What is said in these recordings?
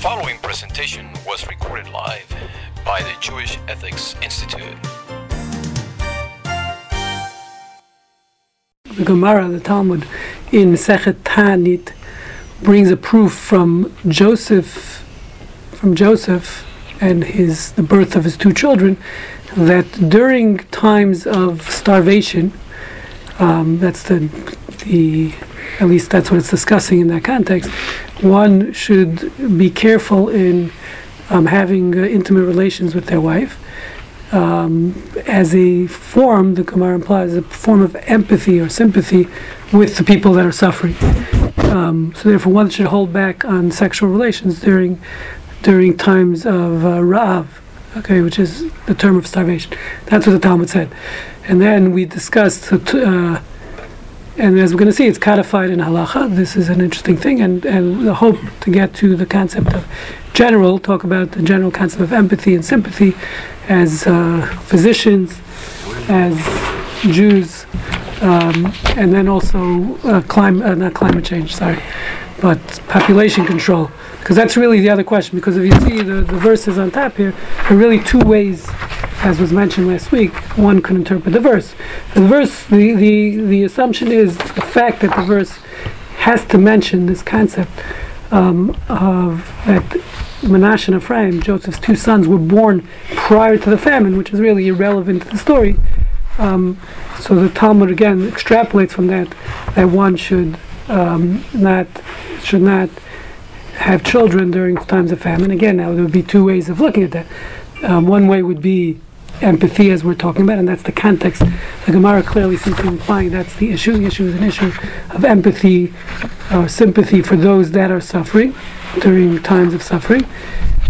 following presentation was recorded live by the Jewish Ethics Institute. The Gemara, the Talmud, in Sechet Tanit, brings a proof from Joseph, from Joseph and his the birth of his two children, that during times of starvation, um, that's the the at least that's what it's discussing in that context. One should be careful in um, having uh, intimate relations with their wife. Um, as a form, the Gemara implies, a form of empathy or sympathy with the people that are suffering. Um, so therefore, one should hold back on sexual relations during during times of uh, Rav, okay, which is the term of starvation. That's what the Talmud said. And then we discussed, uh, and as we're going to see, it's codified in halacha. This is an interesting thing, and, and the hope to get to the concept of general, talk about the general concept of empathy and sympathy as uh, physicians, as Jews, um, and then also uh, climate, uh, not climate change, sorry, but population control. Because that's really the other question. Because if you see the, the verses on top here, there are really two ways, as was mentioned last week, one could interpret the verse. The verse, the, the, the assumption is the fact that the verse has to mention this concept um, of that Menashe and Ephraim, Joseph's two sons, were born prior to the famine, which is really irrelevant to the story. Um, so the Talmud again extrapolates from that that one should um, not should not have children during times of famine. Again, now there would be two ways of looking at that. Um, one way would be empathy, as we're talking about, and that's the context. The Gemara clearly seems to be implying that's the issue. The issue is an issue of empathy or sympathy for those that are suffering during times of suffering.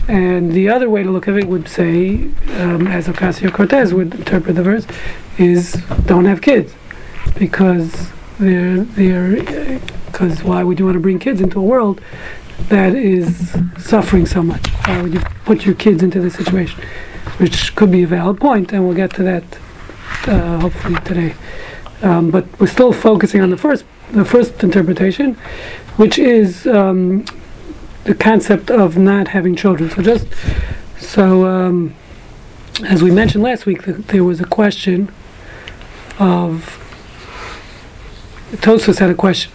And the other way to look at it would say, um, as Ocasio Cortez would interpret the verse, is don't have kids because they're they're because why would you want to bring kids into a world that is suffering so much? Why would you put your kids into this situation? Which could be a valid point, and we'll get to that uh, hopefully today. Um, but we're still focusing on the first the first interpretation, which is um, the concept of not having children. So just so um, as we mentioned last week, th- there was a question of Tosfos had a question.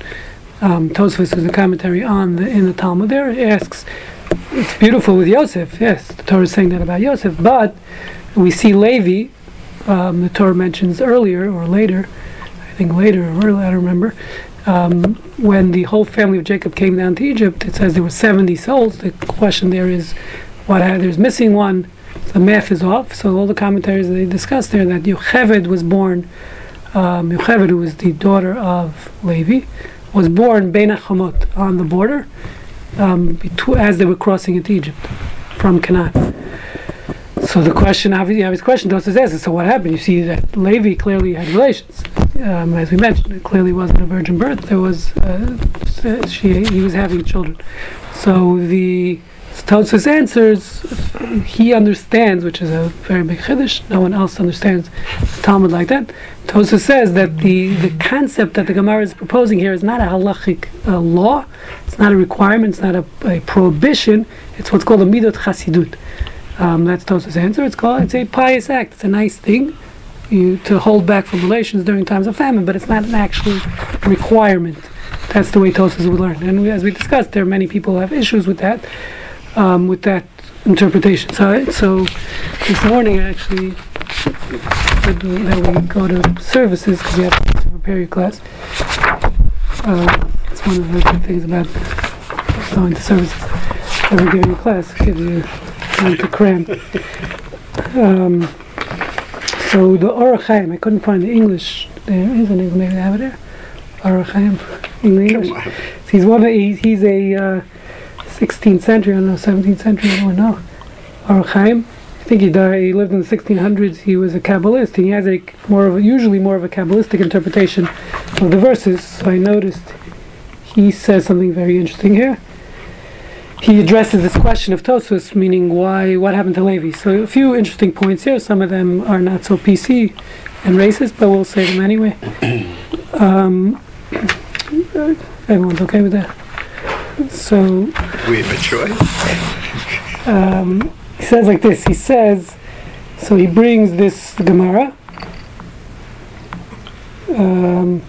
Um, Tosfos is a commentary on the in the Talmud. There it asks, it's beautiful with Yosef. Yes, the Torah is saying that about Yosef, but we see Levi. Um, the Torah mentions earlier or later, I think later or early, I don't remember. Um, when the whole family of Jacob came down to Egypt, it says there were 70 souls. The question there is, what there's missing one. The math is off. So all the commentaries they discuss there that Yocheved was born. Um, Yocheved, who was the daughter of Levi, was born Bein Hamot on the border um, as they were crossing into Egypt from Canaan. So the question, obviously, obvious question Dosa asks, so what happened? You see that Levi clearly had relations. Um, as we mentioned, it clearly wasn't a virgin birth. There was, uh, she, he was having children. So the Tosfos answers, he understands, which is a very big chiddush. No one else understands Talmud like that. Tosfos says that the, the concept that the Gemara is proposing here is not a halachic uh, law. It's not a requirement. It's not a, a prohibition. It's what's called a midot chasidut. Um, that's Tosfos' answer. It's called it's a pious act. It's a nice thing you, to hold back from relations during times of famine, but it's not an actual requirement. That's the way Tosfos would learn. And we, as we discussed, there are many people who have issues with that, um, with that interpretation. So, so this morning I actually said that we go to services because you have to prepare your class. Uh, it's one of the good things about going to services. Every giving a class gives you time to cram. Um, so the Ohr HaChaim, I couldn't find the English. There is an English, maybe they have it there. Ohr HaChaim in English. He's one. Of, he's, he's a uh, 16th century, I don't know, 17th century, I don't know. Ohr HaChaim. I think he died. He lived in the 1600s. He was a Kabbalist. He has a more of a, usually more of a Kabbalistic interpretation of the verses. So I noticed he says something very interesting here he addresses this question of Tosfos, meaning why, what happened to Levi. So a few interesting points here. Some of them are not so PC and racist, but we'll say them anyway. Um, everyone's okay with that? So We have a choice. um, he says like this. He says, so he brings this Gemara. Um,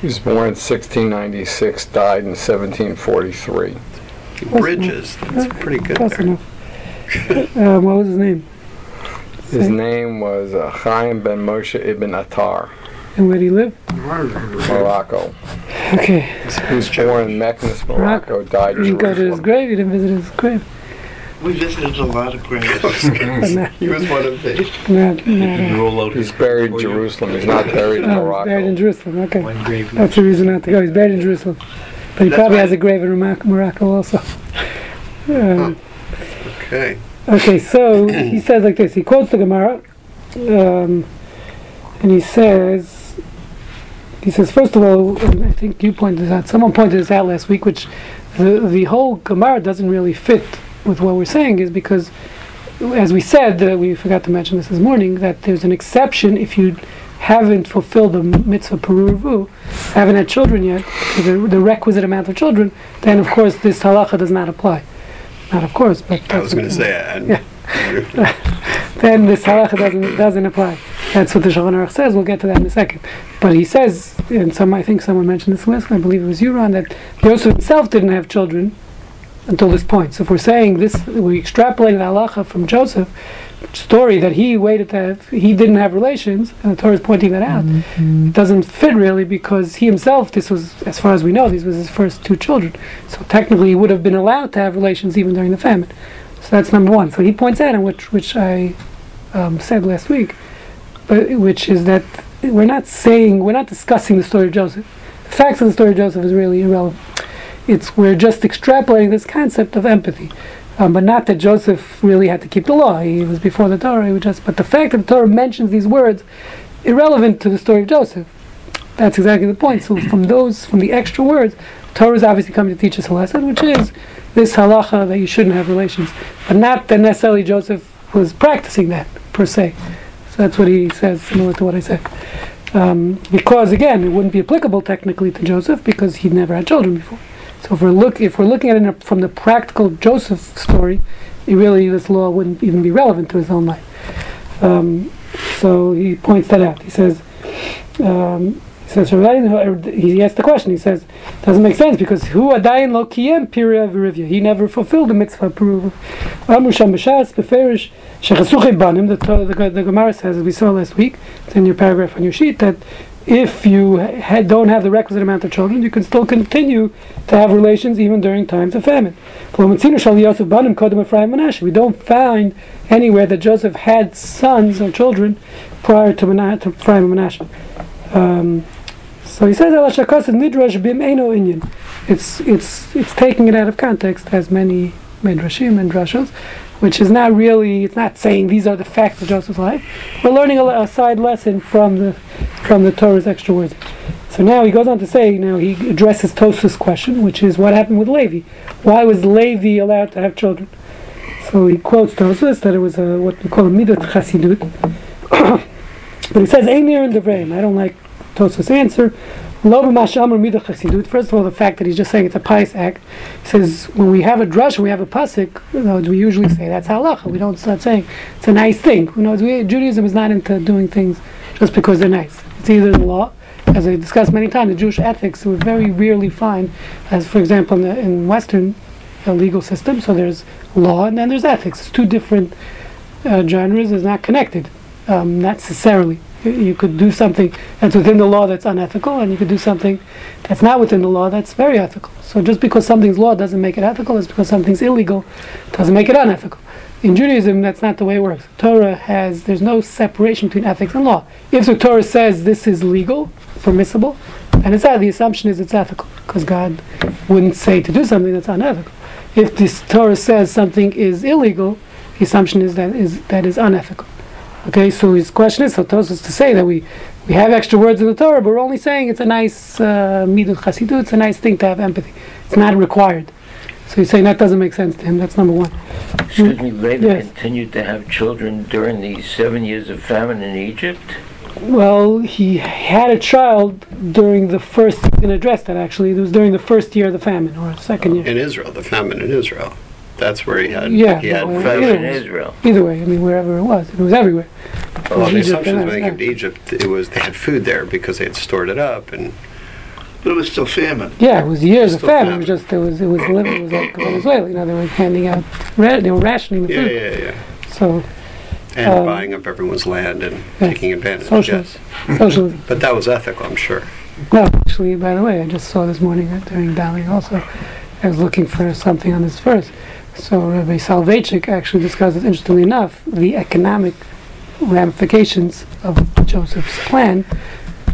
He was born in 1696, died in 1743. Bridges. That's pretty good close there. enough. um, what was his name? His Say- name was uh, Chaim ben Moshe ibn Attar, And where did he live? Morocco. Okay. He was born in Meknes, Morocco, died You in didn't go to his Jerusalem. grave. You didn't visit his grave. We visited a lot of graves. But not, he was one of the. not, not, uh, roll out He's buried in Jerusalem. He's not buried in oh, he's buried in Morocco. Jerusalem. Okay. one grave. That's the reason not to go. He's buried in Jerusalem. But he That's probably why- has a grave in Morocco Morocco also. Um, Okay. Okay, so he says like this. He quotes the Gemara, um, and he says, he says first of all, and I think you pointed this out. Someone pointed this out last week, which the the whole Gemara doesn't really fit with what we're saying, is because, as we said, uh, we forgot to mention this this morning, that there's an exception if you haven't fulfilled the mitzvah peruvu, haven't had children yet, the, the requisite amount of children, then of course this halacha does not apply. Not of course, but I was going to say, and Yeah. then this halacha doesn't doesn't apply. That's what the Shulchan Aruch says. We'll get to that in a second. But he says, and some I think someone mentioned this last. I believe it was you, Ron, that Yosef himself didn't have children until this point. So if we're saying this, we extrapolate the halacha from Joseph story that he waited to have, he didn't have relations, and the Torah is pointing that out. It doesn't fit really because he himself, this was, as far as we know, these was his first two children. So technically, he would have been allowed to have relations even during the famine. So that's number one. So he points out, and which which I um, said last week, but which is that we're not saying we're not discussing the story of Joseph. The facts of the story of Joseph is really irrelevant. It's we're just extrapolating this concept of empathy, um, but not that Joseph really had to keep the law. He was before the Torah. He was just. But the fact that the Torah mentions these words, irrelevant to the story of Joseph. That's exactly the point. So from those, from the extra words, Torah is obviously coming to teach us a lesson, which is this halacha that you shouldn't have relations, but not that necessarily Joseph was practicing that per se. So that's what he says, similar to what I said. Um, because again, it wouldn't be applicable technically to Joseph because he'd never had children before. So if we're look if we're looking at it from the practical Joseph story, it really this law wouldn't even be relevant to his own life. Um, so he points that out. He says. Um, says he asks the question. He says doesn't make sense because who adayin lo kiyem pira. He never fulfilled the mitzvah peruv. Amru sham b'shas beferish banim. The, the Gemara says as we saw last week. It's in your paragraph on your sheet that if you ha- don't have the requisite amount of children, you can still continue to have relations even during times of famine. We don't find anywhere that Joseph had sons or children prior to, Mana- to Ephraim and Manasseh. Um, so he says, "Ela shakased midrash bim inyan." It's it's it's taking it out of context, as many midrashim and drashos, which is not really. It's not saying these are the facts of Joseph's life. We're learning a, a side lesson from the from the Torah's extra words. So now he goes on to say, now he addresses Tosfos' question, which is what happened with Levi. Why was Levi allowed to have children? So he quotes Tosfos that it was a, what we call a midat chasidut. but he says, Einir in the I don't like Tosfos' answer. First of all, the fact that he's just saying it's a pious act. He says, when we have a drush, we have a pasuk, know, we usually say that's halacha. We don't start saying it's a nice thing. You know, we, Judaism is not into doing things just because they're nice. It's either the law, as I discussed many times, the Jewish ethics we very rarely find, as for example in, the, in Western uh, legal system. So there's law and then there's ethics. It's two different uh, genres. It's not connected um, necessarily. You- could do something that's within the law that's unethical, and you could do something that's not within the law that's very ethical. So just because something's law doesn't make it ethical, just because something's illegal doesn't make it unethical. In Judaism, that's not the way it works. Torah has there's no separation between ethics and law. If the Torah says this is legal, permissible, and it's the assumption is it's ethical because God wouldn't say to do something that's unethical. If this Torah says something is illegal, the assumption is that is that is unethical. Okay, so his question is, so Tosfos to say that we we have extra words in the Torah, but we're only saying it's a nice uh, midah chasidut, it's a nice thing to have empathy. It's not required. So he's saying that doesn't make sense to him. That's number one. Excuse me, Levi Yes. continued to have children during the seven years of famine in Egypt? Well, he had a child during the first. He's can address that actually. It was during the first year of the famine or second year. In Israel, the famine in Israel. That's where he had, Yeah, he had well, famine. yeah. in Israel. Either way, I mean, wherever it was, it was everywhere. Well, the Egypt assumption and when they came to. Egypt, it was they had food there because they had stored it up, and But it was still famine. Yeah, it was years of Still famine. It famine. was just it was it was living. It was like Venezuela. You know, they were handing out. Ra- they were rationing the yeah, food. yeah, yeah, So and Um, buying up everyone's land and yeah. taking advantage. socialism, Yes, socialism. but that was ethical, I'm sure. No, actually, by the way, I just saw this morning that during Dali also, I was looking for something on this verse. So Rabbi Soloveitchik actually discusses, interestingly enough, the economic ramifications of Joseph's plan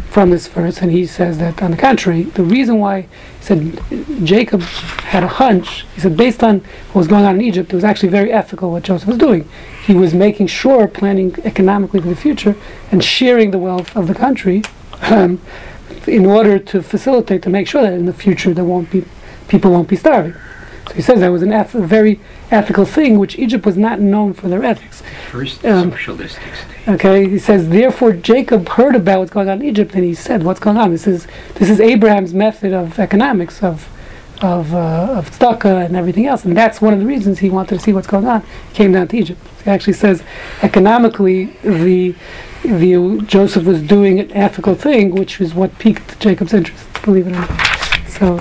from this verse, and he says that, on the contrary, the reason why he said Jacob had a hunch, he said based on what was going on in Egypt, it was actually very ethical what Joseph was doing. He was making sure, planning economically for the future, and sharing the wealth of the country. Um, in order to facilitate to make sure that in the future there won't be people won't be starving. So he says that was an eth- a very ethical thing, which Egypt was not known for their ethics. First Um, socialistic state. Okay, he says therefore Jacob heard about what's going on in Egypt and he said, "What's going on? This is this is Abraham's method of economics of of uh, of tzedakah and everything else, and that's one of the reasons he wanted to see what's going on. He came down to Egypt. He actually says economically the the Joseph was doing an ethical thing, which is what piqued Jacob's interest. Believe it or not. So.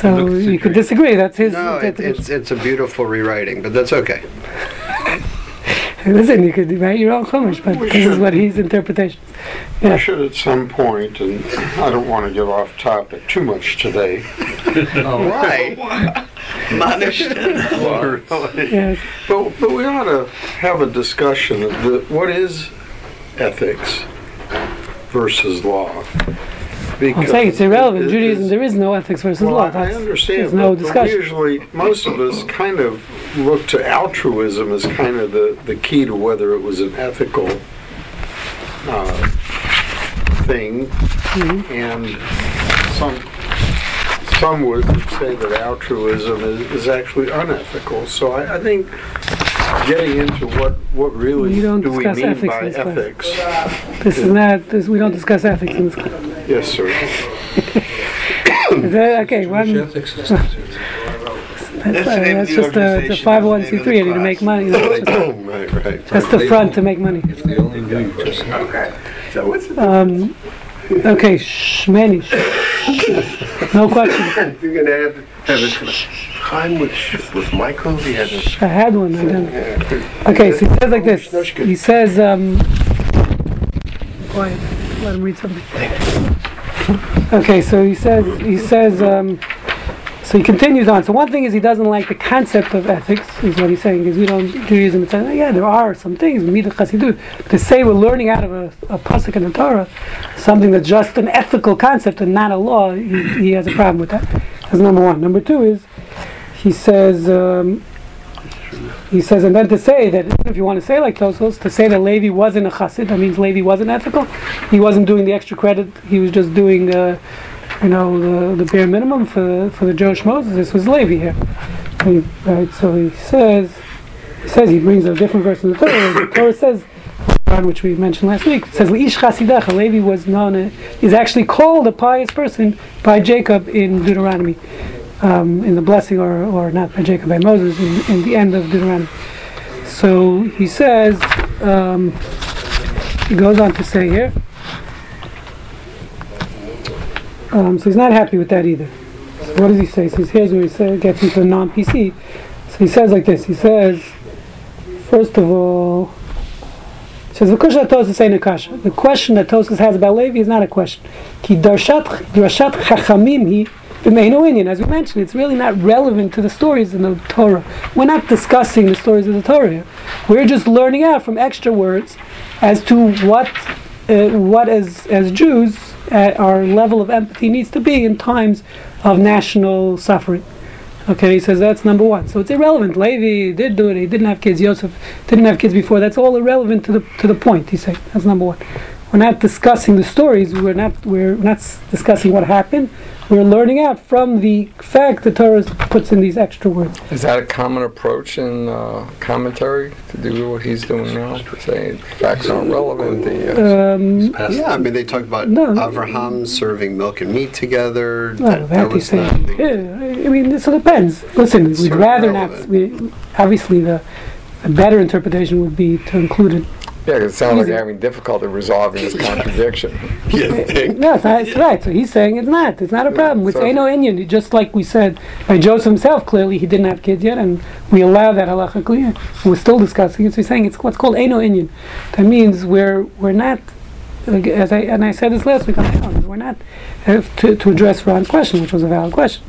So you could disagree. That's his. No, it, it's it's a beautiful rewriting, but that's okay. Listen, you could write your own chumash, but this is what his interpretation. Yeah. We should at some point, and I don't want to get off topic too much today. Oh. Why? Yes. But, but we ought to have a discussion of the, what is ethics versus law. I'm saying it's irrelevant. it- Judaism, there is no ethics versus Well, law. I understand, There's no discussion. usually, most of us kind of look to altruism as kind of the, the key to whether it was an ethical uh, thing, Mm-hmm. and some some would say that altruism is, is actually unethical. So I, I think getting into what what really We don't do we discuss mean ethics by in this class. ethics? This is not. This, we don't discuss ethics in this class. Yes, sir. Is that, okay, one, that's, That's the name of that's the just a, it's a organization, that's the name of 501c3. the I need to make money. You know, it's just, right, right. just the front to make money. If they only knew you just. So what's the Um, okay, shh, Manny. No question. You're gonna have, have a time with, with Michael, he has a I had one. I didn't. Okay, so he says like this. He says, um, quiet. Let him read something. Okay, so he says, he says, um, so he continues on. So one thing is he doesn't like the concept of ethics, is what he's saying, because we don't, Judaism, it's like, yeah, there are some things, midah chassidut. To say we're learning out of a, a pasuk in the Torah, something that's just an ethical concept and not a law, he, he has a problem with that. That's number one. Number two is, he says, um, he says, and then to say that, if you want to say like Tosfos, to say that Levi wasn't a chassid, that means Levi wasn't ethical. He wasn't doing the extra credit. He was just doing, uh, you know, the, the bare minimum for for the Jewish Moses. This was Levi here, right? So he says, he says he brings a different verse in the Torah. The Torah says, which we mentioned last week, says Ish Chasidecha. Levi was known, uh, is actually called a pious person by Jacob in Deuteronomy um, in the blessing, or, or not by Jacob, by Moses, in, in the end of Deuteronomy. So he says, um, he goes on to say here, um, so he's not happy with that either. So what does he say? So here's where he says, gets into non-PC. So he says like this, he says, first of all, says, the question that Tosfos ain't a. The question that Tosfos has about Levi is not a question. Ki darshat, darshat chachamim hi b'meinu. As we mentioned, it's really not relevant to the stories in the Torah. We're not discussing the stories of the Torah here. We're just learning out from extra words as to what, uh, what as, as Jews, uh, our level of empathy needs to be in times of national suffering. Okay, he says that's number one. So it's irrelevant. Levi did do it. He didn't have kids. Yosef didn't have kids before. That's all irrelevant to the to the point. He said that's number one. We're not discussing the stories. We're not we're not discussing what happened. We're learning out from the fact the Torah puts in these extra words. Is that a common approach in uh, commentary to do what he's doing now? Say facts aren't relevant. The, uh, Um, Yeah, I mean, they talk about No. Avraham serving milk and meat together. well, That, that, that was not Yeah, I mean, this all depends. Listen, we'd Sort of rather not. We, obviously, the, the better interpretation would be to include it. Yeah, 'cause it sounds like you're having difficulty resolving this contradiction. You think? No, it's, not, it's right. So he's saying it's not. It's not a problem. With So- Eno Inyan, just like we said by Joseph himself, clearly he didn't have kids yet, and we allow that halachically. We're still discussing it. So he's saying it's what's called Eno Inyan. That means we're we're not. As I and I said this last week on the calendar, we're not uh, to, to address Ron's question, which was a valid question.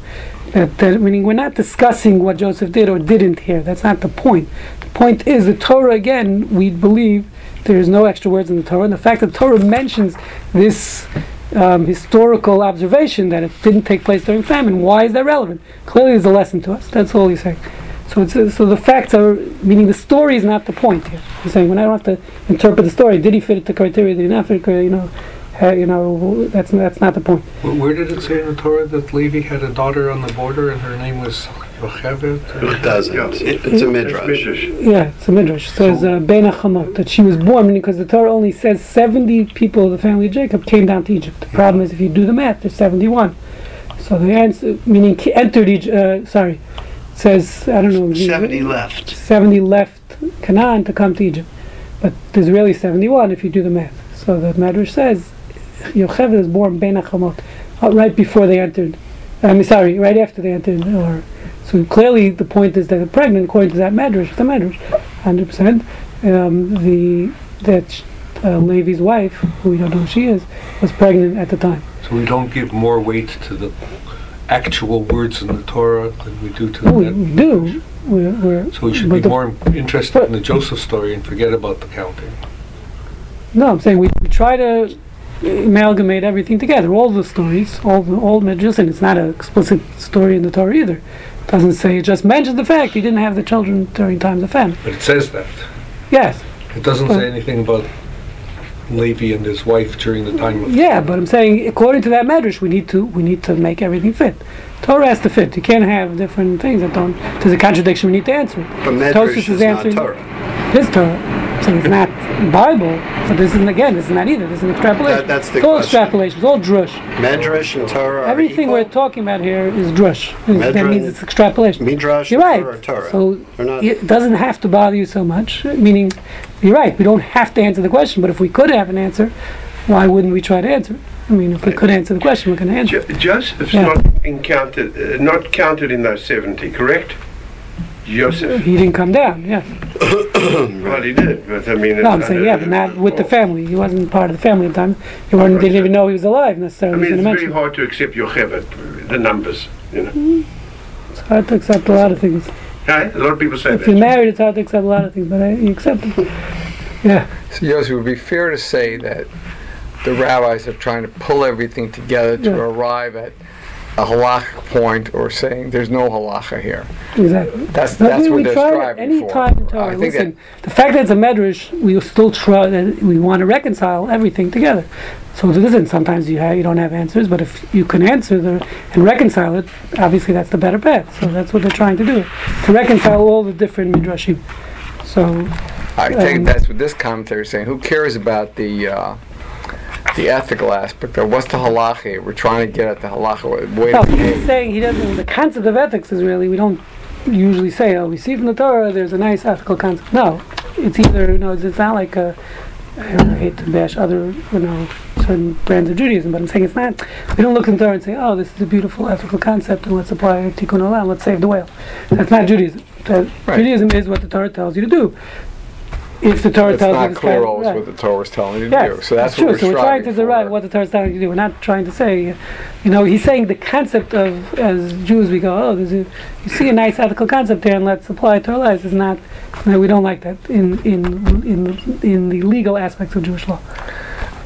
That, that meaning we're not discussing what Joseph did or didn't here. That's not the point. The point is the Torah again. We believe there is no extra words in the Torah, and the fact that Torah mentions this um, historical observation that it didn't take place during famine. Why is that relevant? Clearly, there's a lesson to us. That's all he's saying. So uh, so the facts are meaning the story is not the point here. He's saying when I don't have to interpret the story, did he fit the criteria? Did he not fit the criteria? You know, uh, you know that's that's not the point. Where where did it say in the Torah that Levi had a daughter on the border and her name was? It doesn't. It's a midrash. Yeah, it's a midrash. So says uh, Ben Achamot that she was born, because the Torah only says seventy people of the family of Jacob came down to Egypt. The problem is if you do the math, there's seventy-one. So the answer, meaning entered Egypt. Uh, sorry, says I don't know. 70 left. 70 left Canaan to come to Egypt. But there's really 71 if you do the math. So the midrash says Yocheved was born Ben Achamot, uh, right before they entered. I mean, sorry, right after they entered. Or, so clearly the point is that pregnant, according to that Medrash, the Medrash, 100%. Um, the, that uh, Levi's wife, who we don't know who she is, was pregnant at the time. So we don't give more weight to the actual words in the Torah than we do to No, we, we do. We're, we're, So we should be more interested in the Joseph story and forget about the counting. No, I'm saying we, we try to amalgamate everything together, all the stories, all the all midrash, and it's not an explicit story in the Torah either. It doesn't say it just mentions the fact he didn't have the children during times of famine. But it says that. Yes, It doesn't say anything about Levi and his wife during the time of. yeah, but I'm saying according to that medrash, we need to we need to make everything fit. Torah has to fit. You can't have different things that don't. There's a contradiction. We need to answer it. But Tosfos Medrash is is not answering- Torah. His Torah. So it's not Bible, but this isn't again. This is not either. This is an extrapolation. That- that's the it's all question. extrapolation. It's all drush. Medrash and Torah are Everything equal. we're talking about here is drush. That means it's extrapolation. Midrash You're and right. Torah are Torah. So not- it doesn't have to bother you so much. Meaning, you're right. We don't have to answer the question, but if we could have an answer, why wouldn't we try to answer it? I mean, if we could answer the question, we're going to answer. Jo- it. Joseph's Yeah. not encountered, uh, not counted in those 70, correct? Joseph. He didn't come down. Yeah. Well, he did, but I mean... No, I'm uh, saying yeah, but not with the family. He wasn't part of the family at the time. He weren't, didn't even know he was alive I necessarily. mean, it's didn't very hard to accept your Yocheved, the numbers, you know. It's hard to accept a lot of things. Hey, a lot of people say If you're that. married, it's hard to accept a lot of things, but I, you accept it. Yeah. So, Yossi, would be fair to say that the rabbis are trying to pull everything together to Yeah. arrive at a halachic point or saying there's no halacha here? Exactly. That's, that's we, what we they're try striving any for. time in Torah. Listen, the fact that it's a medrash, we still try. That we want to reconcile everything together. So listen, sometimes you have, you don't have answers, but if you can answer the and reconcile it, obviously that's the better path. So that's what they're trying to do, to reconcile all the different midrashim. So I think Um, that's what this commentary is saying. Who cares about the uh, the ethical aspect of what's the halacha? We're trying to get at the halacha way no, he's saying he doesn't. The concept of ethics is really we don't usually say. Oh, we see from the Torah there's a nice ethical concept. No, it's either no. It's, it's not like a. I hate to bash other, you know, certain brands of Judaism, but I'm saying it's not. We don't look in the Torah and say, "Oh, this is a beautiful ethical concept, and let's apply. Tikkun olam. Let's save the whale." That's not Judaism. That Right. Judaism is what the Torah tells you to do. If the Torah It's tells you not clear always right. what the Torah is telling you to Yes, do. So that's, true. what we're so we're trying to derive what the Torah is telling you to do. We're not trying to say, you know, he's saying the concept of, as Jews, we go, oh, a, you see a nice ethical concept here, and let's apply it to our lives. Is not, no, we don't like that in in in in the legal aspects of Jewish law.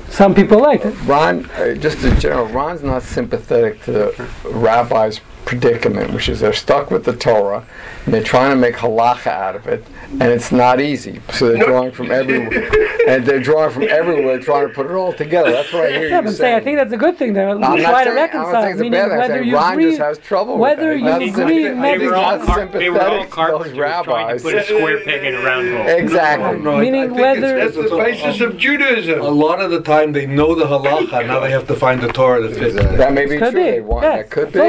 Some people like it. Ron, uh, just in general, Ron's not sympathetic to the rabbis predicament, which is they're stuck with the Torah and they're trying to make halacha out of it, and it's not easy. So they're drawing from everywhere, and they're drawing from everywhere, trying to put it all together. That's what I hear Yeah, you but say, saying. I think that's a good thing. Though. I'm try to saying- I'm not reconcile, saying it's a bad thing. Whether you Ron agree, just has trouble with whether you Not agree, sympathetic- maybe They were not all, car- they were all sympathetic to those carpenters trying to rabbis. put a square peg in a round hole. Exactly. No, I- I Meaning whether- it's- That's the basis of Judaism. A lot of the time, they know the halacha. Now they have to find the Torah that fits. it. That may be Could true. be. They want that could it's be.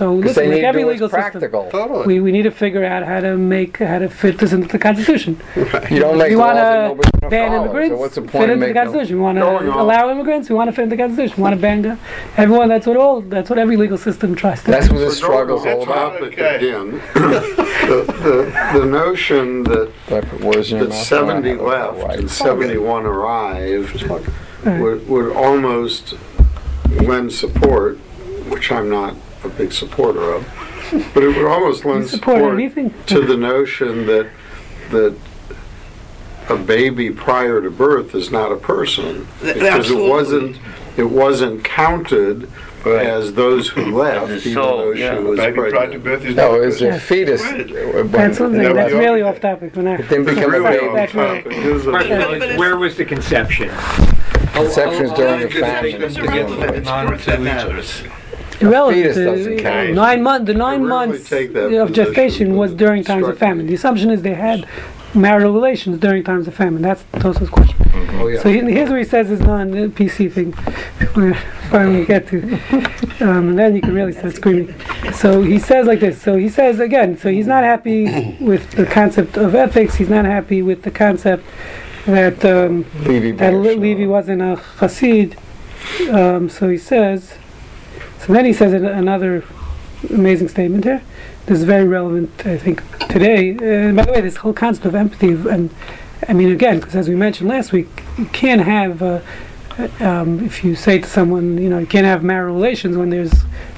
Also yeah. true. Listen, like every legal what's system. Totally. we, we need to figure out how to make how to fit this into the Constitution. You don't make we laws want that to nobody's going to ban follow. immigrants. So what's the fit point of into the making them? Constitution. We want to Going on. allow immigrants. We want to fit into the Constitution. We want to ban everyone. That's what all. That's what every legal system tries to. That's do. what the We're going struggle's all about. topic Okay. again. the, the, the notion that, Do I put words in your that 70 left right. and 71 arrived Right. would, would almost lend support, which I'm not a big supporter of, but it would almost You lend support support anything. to the notion that that a baby prior to birth is not a person because it wasn't it wasn't counted Right. as those who left, even though she was Baby prior to pregnant. birth is No, not it's good. a fetus. Right. when- That's one thing. That That's really off topic. We're not. It didn't become a Really baby. off topic, isn't Question where was the conception? Conception's during the Just take famine. them is to the get only them way. non to each Irrelevant. doesn't count. Nine month, the nine months of gestation was during times of famine. The assumption is they had marital relations during times of famine. That's Tosfos's question. Oh, yeah. So he, here's what he says is non PC thing. We're finally get to, um, and then you can really start screaming. So he says like this. So he says again. So he's not happy with the concept of ethics. He's not happy with the concept that um, Levy that Le- Beersheba. Levi wasn't a chassid. Um, so he says. So then he says another amazing statement here. This is very relevant, I think, today. Uh, by the way, this whole concept of empathy, and I mean, again, because as we mentioned last week, you can't have, uh, um, if you say to someone, you know, you can't have marital relations when there's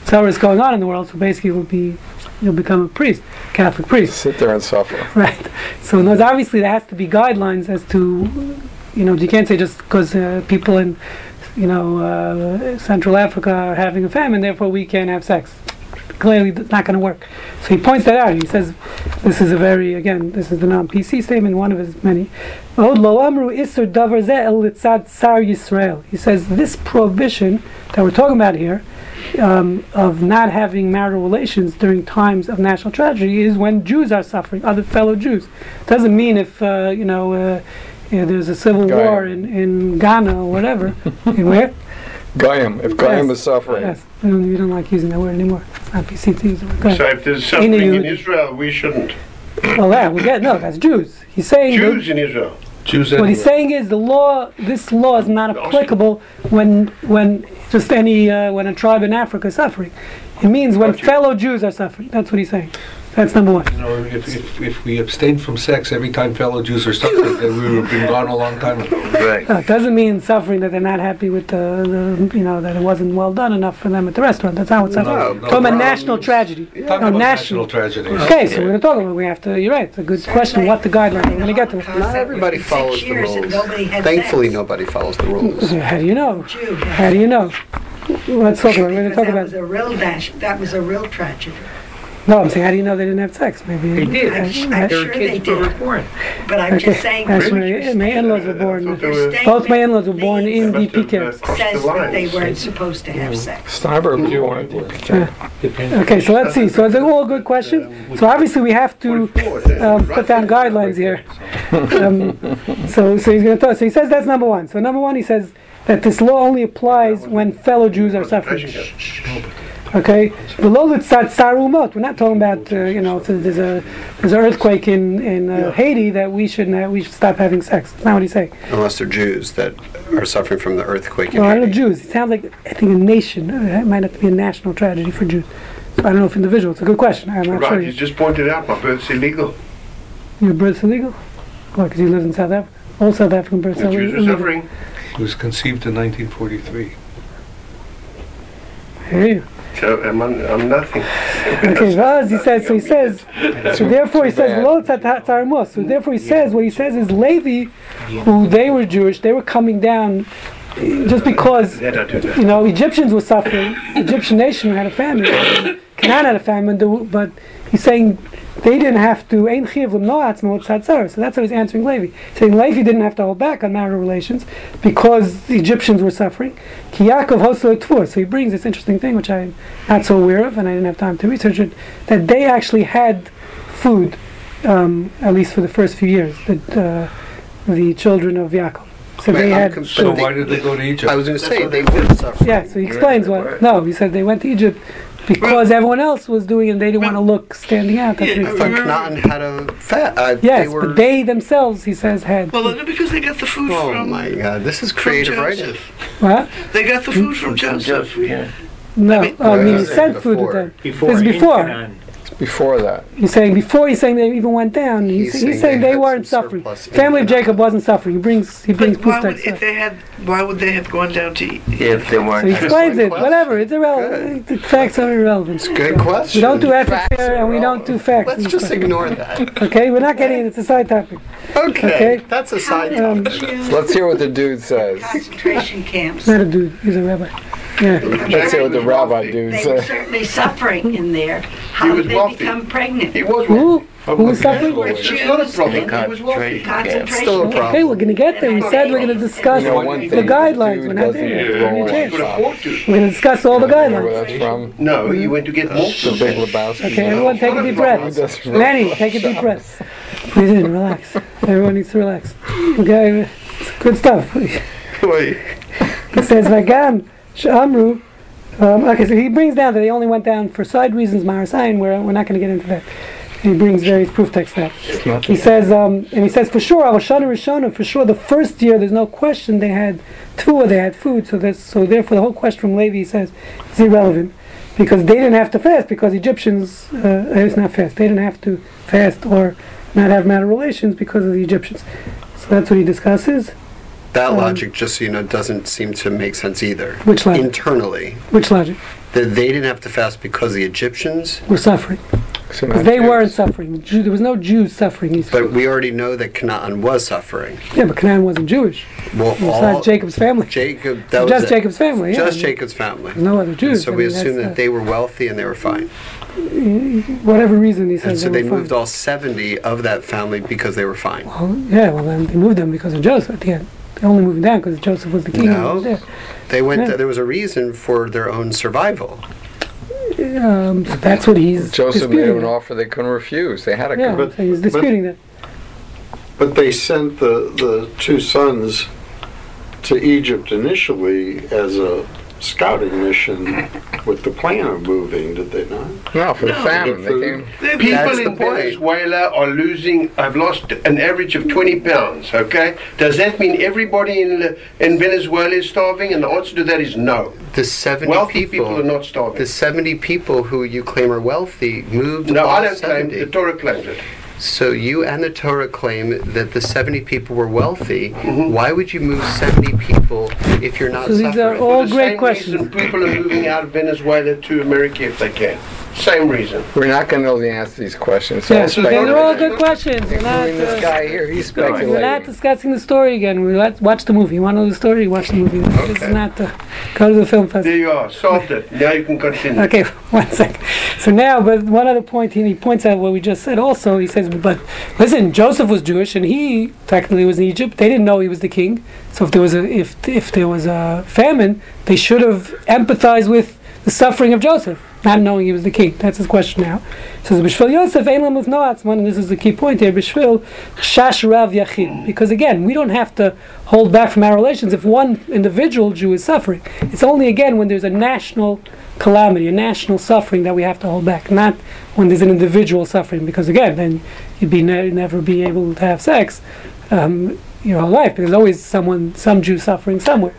sorrows going on in the world, so basically you'll be, you'll become a priest, Catholic priest. Sit there and suffer. Right. So obviously there has to be guidelines as to, you know, you can't say just because uh, people in, you know, uh, Central Africa are having a famine, therefore we can't have sex. Clearly, not going to work. So he points that out. He says, this is a very, again, this is the non-PC statement, one of his many. He says this prohibition that we're talking about here um, of not having marital relations during times of national tragedy is when Jews are suffering, other fellow Jews. Doesn't mean if uh, you know uh, yeah, there's a civil Goyim. war in, in Ghana or whatever. in where? Goyim. If Goyim Yes. is suffering. Yes, we don't, we don't like using that word anymore. It's not PC to use the word. So if there's suffering in Yehudi. Israel, we shouldn't. Well, yeah, we get no. That's Jews. He's saying Jews in Israel. Jews what he's saying is the law. This law is not applicable when when just any uh, when a tribe in Africa is suffering. It means when fellow Jews are suffering. That's what he's saying. That's number one. You know, if, if, if we abstain from sex every time fellow Jews are suffering, then we would have been gone a long time ago. Right. Uh, it doesn't mean suffering that they're not happy with the, the you know that it wasn't well done enough for them at the restaurant. That's not what's No, suffering. no, Talking about no. national tragedy. Talking No, about national. national tragedies. Okay, so we're going to talk about. We have to. You're right. It's a good question. What the guidelines? We're going to get to it. Not everybody follows the rules. Thankfully, nobody follows the rules. How do you know? Jew. How do you know? Let's talk about. We're going to talk that about. was a real dash, that was a real tragedy. No, I'm saying, how do you know they didn't have sex? Maybe They did. I'm I- sh- I'm I- sure Their they kids were did, born. but I'm Okay, just saying. actually, your my in-laws were I born. thought they were- Both my in-laws were born in They must DP have, uh, camps. crossed the Says that they lines. weren't supposed to have sex. Steinberg do want to Okay, so let's see. So it's a all good questions. So obviously we have to um, put down guidelines here. Um, so, so he's going to talk. So he says that's number one. So number one, he says that this law only applies when fellow Jews are suffering. Okay, the law sarumot. We're not talking about uh, you know if there's a there's an earthquake in in uh, Haiti that we shouldn't have, we should stop having sex. That's not what he's saying. Unless they're Jews that are suffering from the earthquake. in Well, I don't know Jews. It sounds like I think a nation. Uh, It might have to be a national tragedy for Jews. So I don't know if individual. It's a good question. I'm not Right, sure. you just pointed out my birth's illegal. Your birth's illegal? Why? Because you live in South Africa. All South African births The are Jews are suffering. It was conceived in 1943. I hear you. So I'm, un- I'm nothing. Okay, Vaz, he says, so he says, so therefore he says, "Lo tzat- so therefore he says, what he says is Levi, who they were Jewish, they were coming down just because That I do know. you know Egyptians were suffering, Egyptian nation had a famine, Canaan had a famine, but he's saying they didn't have to. Ein chiv l'noatz mo tzatzar. So that's how he's answering Levi, saying Levi didn't have to hold back on marital relations because the Egyptians were suffering. Ki Yaakov hosel. So he brings this interesting thing, which I'm not so aware of, and I didn't have time to research it, that they actually had food, um, at least for the first few years, that uh, the children of Yaakov. So Wait, they I'm had. com- So why did they go to Egypt? I was going to say they would suffer. Yeah, so he explains what. No, he said they went to Egypt because everyone else was doing it and they didn't want to look standing out. That's what he I explained. thought Canaan had a fat. Uh, Yes, they were, but they themselves, he says, had. Well, because they got the food Oh from, my God! This is creative writing. What? They got the food from Joseph. Yeah. No, I mean- oh, I mean, he Well, sent food to before. them. Before. It's before. Canaan. Before that, He's saying before he's saying they even went down. He's, He's he's, saying saying they they weren't suffering. Family of Jacob wasn't suffering. He brings he brings But why would, if they had, why would they have gone down to eat? If they weren't. he explains it. question. Whatever, it's irrelevant. The facts are irrelevant. It's a Good question. We don't do ethics Facts here, and we don't do facts. Let's just stuff. ignore that. Okay, we're not getting it. It's a side topic. Okay, Okay. that's a side Um, topic. Jews, let's hear what the dude says. concentration camps. Not a dude. He's a rabbi. Yeah. Let's hear what the rabbi dude says. They were certainly suffering in there. How did they wealthy. become pregnant? He was Who? Who was suffering? It's not a problem. He was wealthy. Concentration Still a problem. Okay, we're gonna get there. We said we're gonna discuss You know one the thing, guidelines. We're not doesn't there. even yet. We're on gonna He could afford to. We're gonna discuss all the Where guidelines. that's from? No, he went to get more. The Big Lebowski. Okay, everyone take a deep breath. Lenny, take a deep breath. Breathe in, relax. Everyone needs to relax. Okay, good stuff. Wait. It says Vagam Shamru. Um, okay, so he brings down that they only went down for side reasons, Marasayan. We're we're not going to get into that. He brings various proof texts that. He says, um, and he says for sure, Avashana Rishona, for sure, the first year, there's no question they had tvua, they had food, so that's so therefore the whole question from Levi he says is irrelevant because they didn't have to fast because Egyptians, uh, it's not fast. They didn't have to fast or not have marital relations because of the Egyptians. So that's what he discusses. That Um, logic, just so you know, doesn't seem to make sense either. Which logic? Internally, Which logic? that they didn't have to fast because the Egyptians, We're suffering. Because they Jews. weren't suffering. Jew, there was no Jews suffering. He's, but we already know that Canaan was suffering. yeah, but Canaan wasn't Jewish. Well, It's not Jacob's family. Jacob, that was Just. Jacob's family. Yeah. Just Jacob's family. No other And Jews. so I we mean, assume that they were wealthy and they were fine. whatever reason he And so they they moved fine. all 70 of that family because they were fine. Well, yeah, well then they moved them because of Joseph at the end. They only moved down because Joseph was the king. No. was there. They went. Yeah. There was a reason for their own survival. Um, that's what he's Joseph made disputing. them an offer they couldn't refuse. They had a yeah, come. But- so he's but- disputing that. But they sent the, the two sons to Egypt initially as a scouting mission with the plan of moving, did they not? No, for the No, famine. They came. They've People That's the in point. Venezuela are losing, I've lost an average of 20 pounds, okay? Does that mean everybody in, in Venezuela is starving? And the answer to that is no. The 70 Wealthy people, people are not starving. the 70 people who you claim are wealthy moved No, all I don't claim, 70. the Torah claims it. So you and the Torah claim that the 70 people were wealthy. Mm-hmm. Why would you move 70 people if you're not So these are all For the great same questions. people are moving out of Venezuela to America if they can. Same reason. We're not going to know the answer to these questions. Yeah, so they're all good questions. We're not, Including this uh, guy here, he's we're not discussing the story again. We let, watch the movie. You want to know the story? Watch the movie. This Okay. is not uh, go to the film festival. There you are, solved it. Now you can continue. Okay, one sec. So now, but one other point, he, he points out what we just said also. He says, but listen, Joseph was Jewish and he technically was in Egypt. They didn't know he was the king. So if there was a if if there was a famine, they should have empathized with the suffering of Joseph, not knowing he was the king. That's his question now. Says, Bishvil Yosef ein lam no atzman, and this is the key point here, Bishvil chash rav yachid. Because again, we don't have to hold back from our relations if one individual Jew is suffering. It's only again when there's a national calamity, a national suffering that we have to hold back, not when there's an individual suffering. Because again, then you'd be ne- never be able to have sex um, your whole life. There's always someone, some Jew suffering somewhere.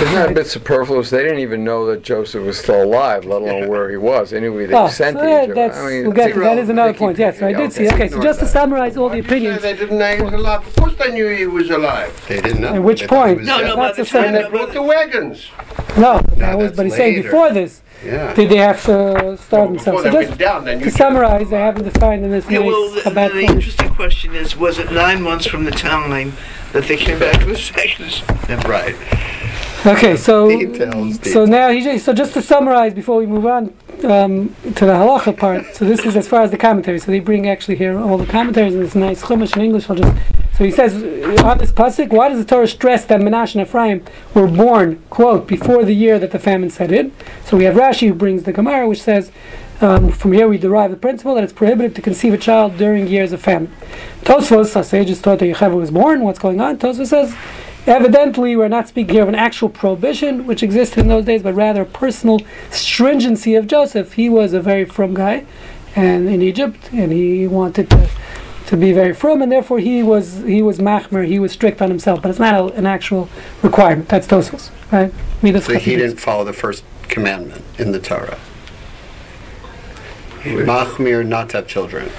Isn't that a bit superfluous? They didn't even know that Joseph was still alive, let alone where he was. They knew he Oh, they sent so to that- Egypt. that's, I mean, we'll get to, that is another point. Yes, so I did okay, see. Okay, so ignore just to summarize all the Why did opinions. They didn't know he was alive. Of course they knew he was alive. They didn't know. At which They thought he point? No, no, That's but the it's same- And they brought the wagons. No, that was, but he's saying before this, Yeah. did they have to start themselves? Before So just down, they to summarize, they haven't defined in this Yeah, well, nice the, about the interesting question is, was it nine months from the time that they came back to the sections? Right. Okay, so Details, so now he ju- so just to summarize before we move on um, to the halacha part. So this is as far as the commentary. So they bring actually here all the commentaries in this nice chumash in English. I'll just so he says on this pasuk, why does the Torah stress that Menashe and Ephraim were born quote before the year that the famine set in? So we have Rashi who brings the Gemara which says. Um, from here we derive the principle that it's prohibited to conceive a child during years of famine. Tosfos, our sages taught that Yocheved was born. What's going on? Tosfos says Evidently, we're not speaking here of an actual prohibition which existed in those days, but rather a personal stringency of Joseph. He was a very firm guy, and in Egypt, and he wanted to, to be very frum, and therefore he was he was machmer, he was strict on himself. But it's not a, an actual requirement. That's Tosfos, right? So he didn't follow the first commandment in the Torah. Machmir not to have children.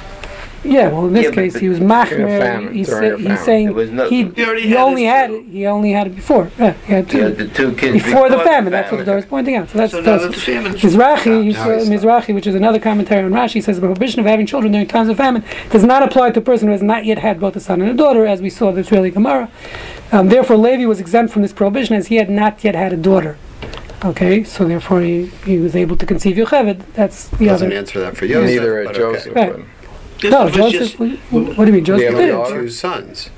Yeah, well, in this Yeah, case, he was During a machmer. famine, He's, during he's saying no- he, He already he only had it. He only had it before. Yeah, he had two. Yeah, the two kids before the famine. That's what the Torah is pointing out. So that's So now that the famine Mizrahi, he Now says- Mizrahi, which is another commentary on Rashi, says the prohibition of having children during times of famine does not apply to a person who has not yet had both a son and a daughter, as we saw the Israeli Gemara. Um, therefore, Levi was exempt from this prohibition as he had not yet had a daughter. Okay, so therefore he, he was able to conceive Yocheved. That's the Doesn't other. answer that for Joseph. Neither but at okay. Joseph. Right. But- No, Joseph just- what do you mean, Joseph Yeah, did but it? Two sons.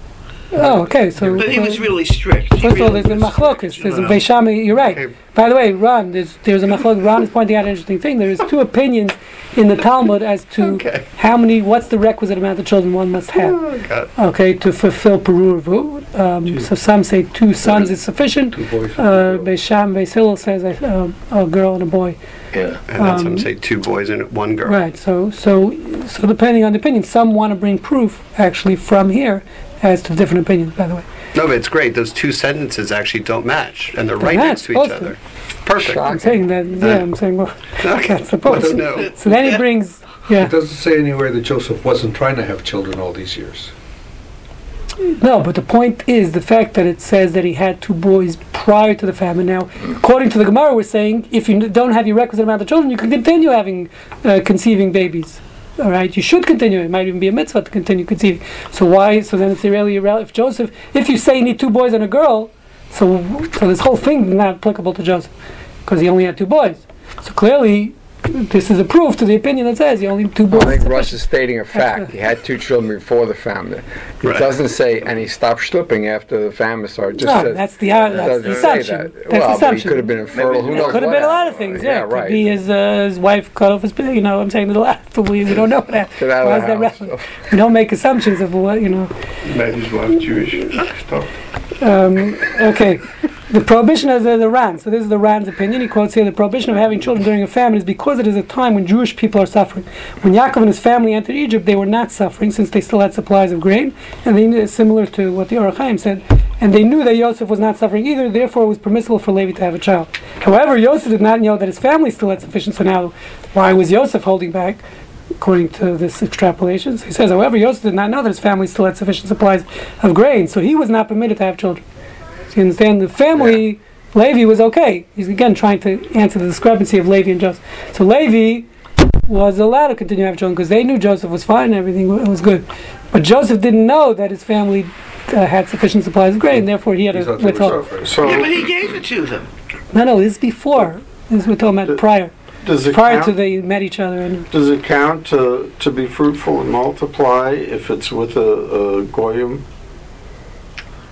Oh, okay. So, But he was really strict. He First of all, there's a was machlokus. There's a you. Beis Shammai. You're right. Okay. By the way, Ron, there's there's a machlokus. Ron is pointing out an interesting thing. There is two opinions in the Talmud as to Okay. how many, what's the requisite amount of children one must have. Got it. Okay, to fulfill Perurvu. Um, so some say two sons is sufficient. Two boys. Uh, Beisham, Beis Hillel says uh, a girl and a boy. Yeah. And that's Um, some say two boys and one girl. Right. So so so depending on the opinion, some want to bring proof actually from here as to different opinions. By the way. No, but it's great. Those two sentences actually don't match, and they're They're right not next to each supposed to. other. Perfect. I'm saying that. Yeah, I'm saying well, Okay. that's supposed. Well, to. no. So then he brings. Yeah. It doesn't say anywhere that Joseph wasn't trying to have children all these years. No, but the point is the fact that it says that he had two boys prior to the famine. Now, according to the Gemara, we're saying if you don't have your requisite amount of children, you can continue having uh, conceiving babies. All right, you should continue. It might even be a mitzvah to continue conceiving. So why? So then it's really irrelevant. If Joseph, if you say you need two boys and a girl, so so this whole thing is not applicable to Joseph because he only had two boys. So clearly, this is a proof to the opinion that says he only two boys. I think is Russ is stating a fact. He had two children before the famine. It Right. doesn't say, and he stopped stripping after the famine started. Just No, says, that's the uh, that's the assumption. that. That's well, the but he could have been infertile. Who Maybe- knows could have been a lot of things. Yeah, Yeah, it could right. be his uh, his wife cut off his. You know, I'm saying there's a lot. But we, we don't know that. Get out of the house. relevant? We don't make assumptions of what you know. Maybe his wife Jewish. Stop. Um, okay, the prohibition of the, the Ran. So this is the Ran's opinion. He quotes here: the prohibition of having children during a famine is because it is a time when Jewish people are suffering. When Yaakov and his family entered Egypt, they were not suffering since they still had supplies of grain, and they knew, similar to what the Or Chaim said. And they knew that Yosef was not suffering either. Therefore, it was permissible for Levi to have a child. However, Yosef did not know that his family still had sufficient. So now, why was Yosef holding back? According to this extrapolations, he says, however, Yosef did not know that his family still had sufficient supplies of grain, so he was not permitted to have children. So you understand? The family, Levi was okay. He's again trying to answer the discrepancy of Levi and Joseph. So Levi was allowed to continue to have children because they knew Joseph was fine and everything was good. But Joseph didn't know that his family uh, had sufficient supplies of grain, therefore he had He to thought withhold. So Yeah, but he gave it to them. No, no, this is before. This is we're talking about prior. Does it Prior to they met each other. And does it count to, to be fruitful and multiply if it's with a, a goyim?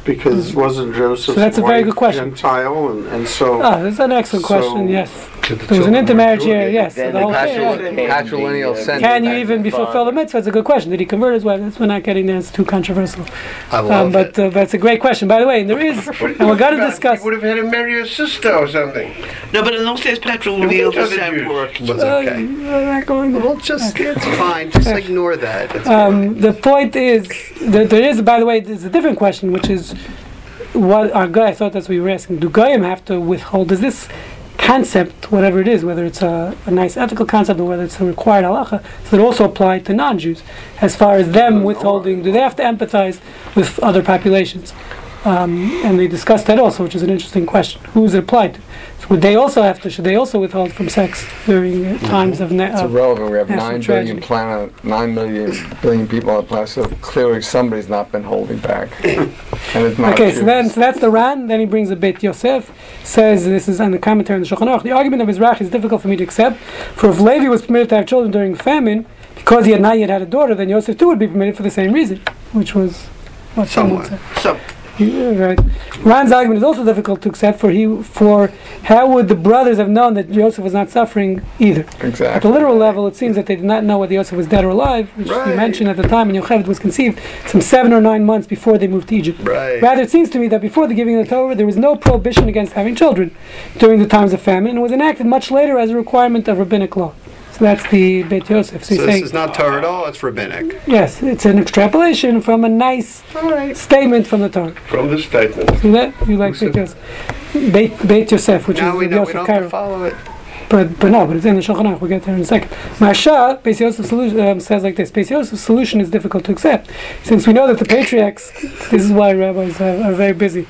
Because wasn't Joseph's So that's a very good question. Gentile and, and so oh, that's an excellent question. Yes, Did the there was an children intermarriage enjoy here. Yes, so Then the whole the thing. patrilineal right. came, Patrilineal the, uh, Can you even be the fulfill the mitzvah? That's a good question. Did he convert his wife? That's we're not getting there. It's too controversial. I love Um, but it. uh, that's a great question. By the way, and there is, and we're going to discuss. Would have had to marry a sister or something. No, but in those days, patrilineal Look at doesn't the have Jews. work. was Uh, okay. we're not going there. Well, just it's fine. Just ignore that. It's Um, the point is that there is, by the way, there's a different question, which is what our guy. I thought that's what you were asking. Do goyim have to withhold? Does this concept, whatever it is, whether it's a, a nice ethical concept or whether it's a required halacha, does it also apply to non-Jews? As far as them uh, withholding, do they have to empathize with other populations? Um, and they discussed that also, which is an interesting question. Who is it applied to? So would they also have to? Should they also withhold from sex during uh, times of? Ne- It's of irrelevant. We have national nine billion tragedy. planet, nine million billion people on the planet. So clearly, somebody's not been holding back, and it's not. Okay, so then so that's the Ran. Then he brings a Beit Yosef, says this is on the commentary on the Shulchan Aruch. The argument of his Mizrahi is difficult for me to accept. For if Levi was permitted to have children during famine, because he had not yet had a daughter, then Yosef too would be permitted for the same reason, which was what someone Somewhat. said. So, Yeah, right. Ran's argument is also difficult to accept. For he, for how would the brothers have known that Yosef was not suffering either? Exactly. At the literal level, it seems that they did not know whether Yosef was dead or alive, which you mentioned at the time when Yocheved was conceived, some seven or nine months before they moved to Egypt. Right. Rather, it seems to me that before the giving of the Torah, there was no prohibition against having children during the times of famine, and it was enacted much later as a requirement of rabbinic law. So that's the Beit Yosef. So, So this saying, is not Torah at all, it's rabbinic. yes, it's an extrapolation from a nice statement from the Torah. From the statement. See that? You like Beit Yosef. Beit, Beit Yosef, which Now is we the know we don't have to follow it. But but no, but it's in the Shulchan Aruch. We'll get there in a second. Maharsha, Beis Yosef's solution um, says like this: Beis Yosef's solution is difficult to accept, since we know that the patriarchs. This is why rabbis are, are very busy.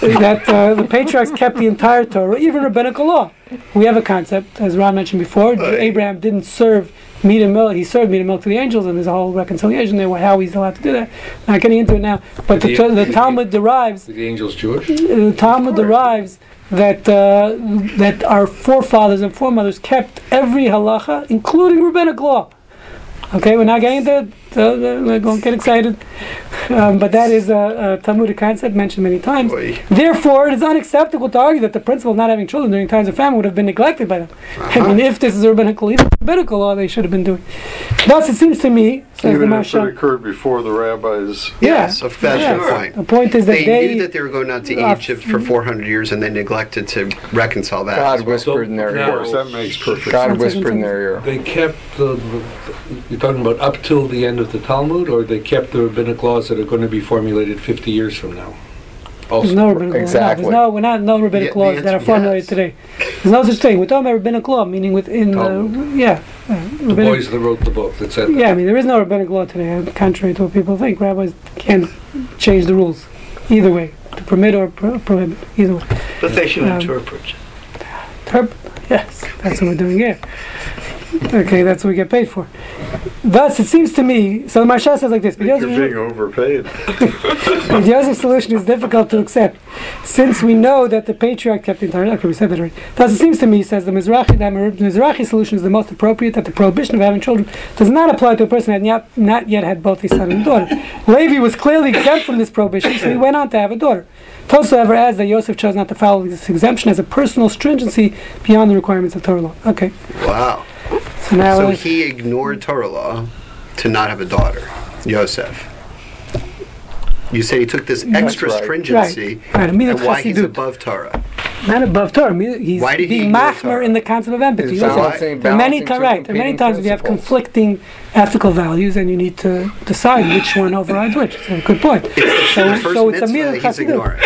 That uh, the patriarchs kept the entire Torah, even rabbinical law. We have a concept, as Ron mentioned before. Abraham didn't serve meat and milk. He served meat and milk to the angels, and there's a whole reconciliation there. How he's allowed to do that. Not getting into it now. But the, The- the Talmud derives the angels Jewish? the Talmud derives that uh, that our forefathers and foremothers kept every halacha, including rabbinic law. Okay, we're not getting into. So, uh, don't get excited. Um, but that is a, a Talmudic concept mentioned many times. Boy. Therefore, it is unacceptable to argue that the principle of not having children during times of famine would have been neglected by them. I mean, if this is a rabbinical, even rabbinical law, they should have been doing. Thus, it seems to me, says the Even if it occurred before the rabbis. Yes, that's the yeah. point. The point is that They, they, knew that they were going out to Uh, Egypt for 400 years and they neglected to reconcile that. God as well. whispered in their So- Of course, that makes perfect God sense. whispered in their ear. They kept the, you're talking about up till the end of the Talmud, or they kept the rabbinic laws that are going to be formulated 50 years from now? There's no rabbinic Exactly. law. No, there's no, we're not no rabbinic Yeah, the laws that are formulated yes. today. There's no such thing. We're talking about rabbinic law, meaning within the yeah, uh, The boys that wrote the book that said yeah. I mean, there is no rabbinic law today, uh, contrary to what people think. Rabbis can't change the rules either way, to permit or pro- prohibit either way. but they should Um, interpret. Terp- yes, that's what we're doing here. Okay, that's what we get paid for. Thus, it seems to me. So the Maharsha says like this: You're being overpaid. The Joseph's solution is difficult to accept, since we know that the patriarch kept the entire. Okay, we said that already. Thus, it seems to me, says the Mizrahi, that the Mizrahi solution is the most appropriate. That the prohibition of having children does not apply to a person who had not, not yet had both a son and a daughter. Levi was clearly exempt from this prohibition, so he went on to have a daughter. Tosa ever adds that Yosef chose not to follow this exemption as a personal stringency beyond the requirements of Torah law. Okay, Wow. So now So he ignored Torah law to not have a daughter, Yosef. You say he took this extra right. stringency, Right. Right, I mean, and it's why he's chassidut. above Torah. not above Torah. I mean, He's Why did he being ignore machmer in the concept of empathy. It's balancing- There are many balancing times, two right? There are many times when you have conflicting ethical values, and you need to decide which one overrides which. It's a good point. So, The first so it's a mitzvah mere he's ignoring.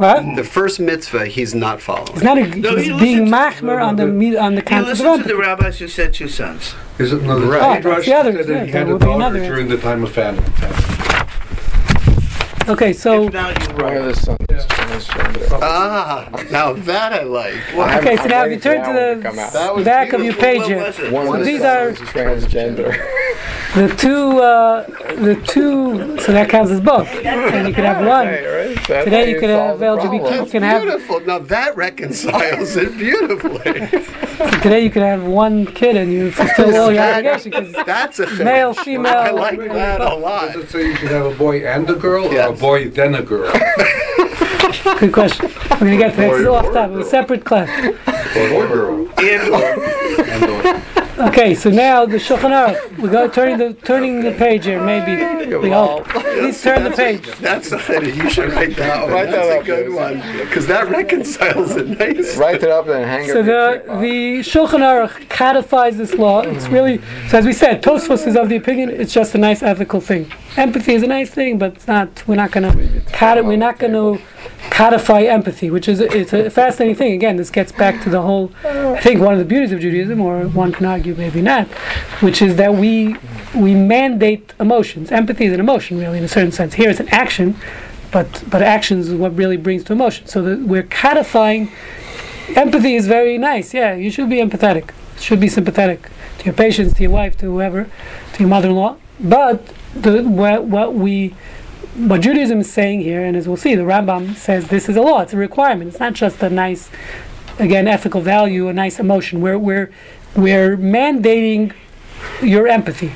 What? The first mitzvah he's not following. It's not a, No, he's you being listen machmer on the me- on the You concept of listen to the rabbis who said two sons. Is it no, the Right. Midrash That's the other- said that yeah, he had a daughter during the time of famine. Okay, so If not, you're One of right. The sons. Ah, now that I like. I okay, so haven't- now I'm if you turn to one the come was back of your beautiful. page What here, was it? One of the these sons are- is transgender. the two uh, the two. So that counts as both, and you could have one. Hey, right? That Today way you it could have solves the LGBTQ. You can have Beautiful. Now that reconciles it beautifully. today you could have one kid and you fulfill all your obligations. 'cause That's a thing. Male, female. I like that a lot. Does it say you should have a boy and a girl, or a boy then a girl? Good question. We're gonna get to that. It's off top. It's a separate class. Boy or girl? And or And or. Okay, so now the Shulchan Aruch. We go turning the turning the page here. Maybe we hope. Please turn the page. That's something that you should write down. Write that That's a good one because that reconciles it nice. Write it up and hang it. So the your the Shulchan Aruch codifies this law. It's really so as we said, Tosfos is of the opinion it's just a nice ethical thing. Empathy is a nice thing, but it's not. We're not gonna codi- We're not gonna codify empathy, which is it's a fascinating thing. Again, this gets back to the whole. Uh. I think one of the beauties of Judaism, or one can argue maybe not, which is that we we mandate emotions. Empathy is an emotion, really, in a certain sense. Here, it's an action. but but actions is what really brings to emotion. So that we're codifying. Empathy is very nice. Yeah, you should be empathetic. Should be sympathetic to your patients, to your wife, to whoever, to your mother-in-law. But the what, what we what Judaism is saying here, and as we'll see, the Rambam says this is a law. It's a requirement. It's not just a nice, again, ethical value, a nice emotion. We're we're we're mandating your empathy,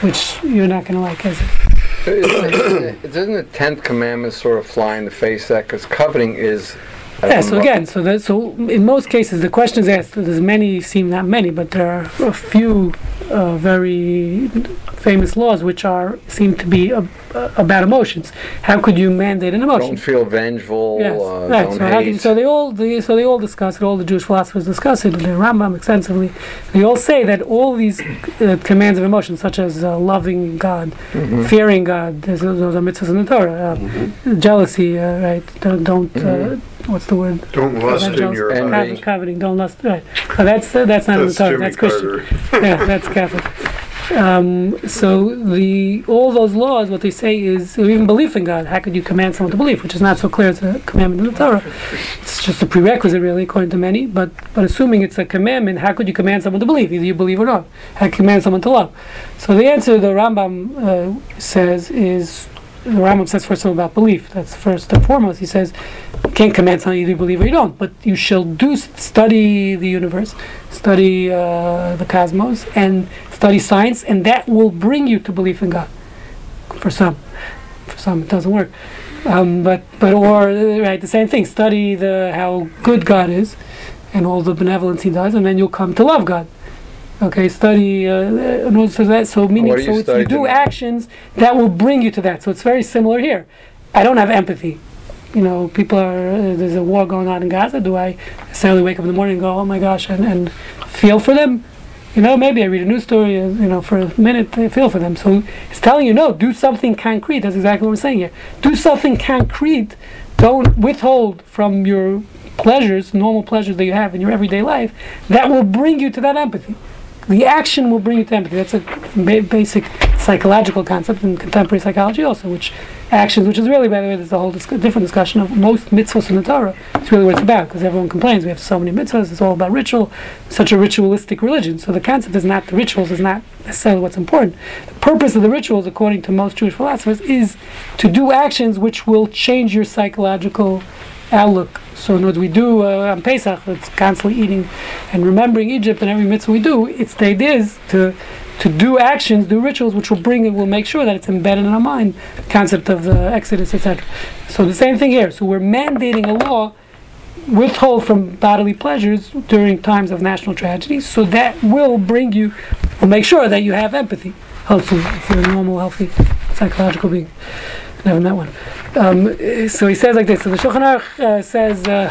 which you're not going to like, is it? Doesn't the tenth commandment sort of fly in the face of that? Because coveting is. Yeah. So again, so that so in most cases, the question is asked. There's many, seem not many, but there are a few uh, very famous laws which are seem to be uh, uh, about emotions. How could you mandate an emotion? Don't feel vengeful. Yes, Uh, right. Don't So, how can, so they all they, so they all discuss it. All the Jewish philosophers discuss it. The Rambam extensively. They all say that all these uh, commands of emotion, such as uh, loving God, Mm-hmm. fearing God, there's, those are mitzvahs in the Torah. Uh, Jealousy, uh, right? Don't, don't uh, what's the word? Don't lust in your eyes. Covet- coveting, don't lust. Right. That's uh, that's not in the That's Torah. Jimmy That's Christian yeah, that's Catholic. Um, so the all those laws, what they say is even belief in God. How could you command someone to believe? Which is not so clear as a commandment in the Torah. It's just a prerequisite, really, according to many. But but assuming it's a commandment, how could you command someone to believe? Either you believe or not. How can you command someone to love? So the answer the Rambam uh, says is the Rambam says first of all about belief. That's first and foremost. He says can't command something you believe or you don't, but you shall do study the universe, study uh, the cosmos, and study science, and that will bring you to belief in God. For some, for some it doesn't work. Um, but but or right the same thing. Study the how good God is, and all the benevolence He does, and then you'll come to love God. Okay, study. Uh, uh, so that so meaning What do you so it's, you do actions that will bring you to that. So it's very similar here. I don't have empathy. You know, people are there's a war going on in Gaza. Do I necessarily wake up in the morning and go, oh my gosh, and, and feel for them? You know, maybe I read a news story, uh, you know, for a minute, I feel for them. So it's telling you, no, do something concrete. That's exactly what we're saying here. Do something concrete. Don't withhold from your pleasures, normal pleasures that you have in your everyday life, that will bring you to that empathy. The action will bring you to empathy. That's a ba- basic psychological concept in contemporary psychology, also, which actions, which is really, by the way, there's a whole dis- different discussion of most mitzvahs in the Torah. It's really what it's about, because everyone complains we have so many mitzvahs. It's all about ritual, such a ritualistic religion. So the concept is not the rituals is not necessarily what's important. The purpose of the rituals, according to most Jewish philosophers, is to do actions which will change your psychological outlook. So in words, we do uh, on Pesach, it's constantly eating and remembering Egypt and every mitzvah we do. It's the idea is to to do actions, do rituals, which will bring it, will make sure that it's embedded in our mind, concept of the Exodus, etc. So the same thing here. So we're mandating a law withhold from bodily pleasures during times of national tragedy, so that will bring you, will make sure that you have empathy. Hopefully, if you're a normal, healthy, psychological being. Never met one. Um, so he says like this. So the Shulchan Aruch uh, says uh,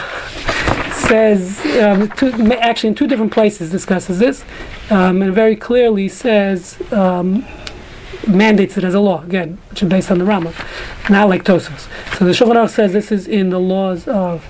says um, two, actually in two different places discusses this, um, and very clearly says um, mandates it as a law again, which is based on the Rama, not like Tosfos. So the Shulchan Aruch says this is in the laws of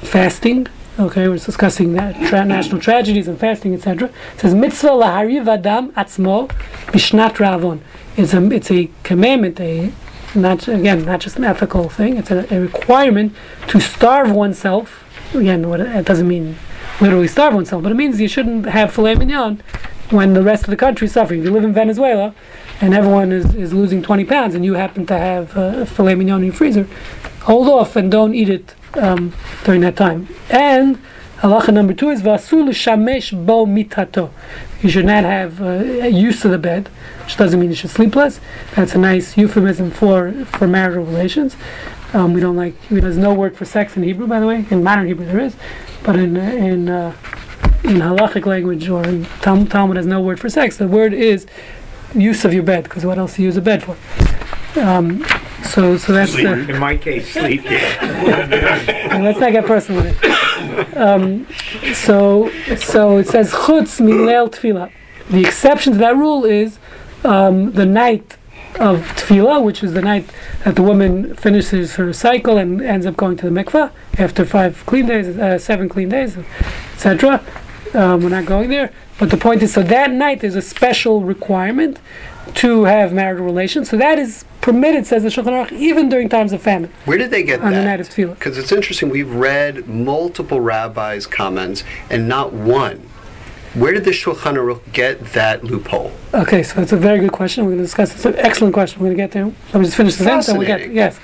fasting. Okay, we're discussing that tra- national tragedies and fasting, etc. It says mitzvah lahariv adam atzmo bishnat ravon. It's a it's a commandment, a not again not just an ethical thing. It's a, a requirement to starve oneself. Again, what it doesn't mean literally starve oneself, but it means you shouldn't have filet mignon when the rest of the country is suffering. If you live in Venezuela and everyone is, is losing 20 pounds and you happen to have uh, filet mignon in your freezer, hold off and don't eat it um, during that time. And halacha number two is vasul shamesh bo mitato. You should not have uh, use of the bed, which doesn't mean you should sleep less. That's a nice euphemism for for marital relations. Um, we don't like. There's no word for sex in Hebrew, by the way. In modern Hebrew, there is, but in uh, in uh, in halachic language or in Tal- Talmud, has no word for sex. The word is use of your bed, because what else do you use a bed for? Um, so so that's the. In my case, sleep. And let's not get personal with it. Um, so, so it says chutz milel tevilah. The exception to that rule is um, the night of tevilah, which is the night that the woman finishes her cycle and ends up going to the mikveh after five clean days, uh, seven clean days, etc. Um, we're not going there, but the point is, so that night there's a special requirement to have marital relations. So that is permitted, says the Shulchan Aruch, even during times of famine Where did they get on the night that? of tevilah. Because it's interesting. We've read multiple rabbis' comments, and not one. Where did the Shulchan Aruch get that loophole? Okay, so it's a very good question. We're going to discuss. It's an excellent question. We're going to get there. Let me just finish the sentence, and we'll get. Yes,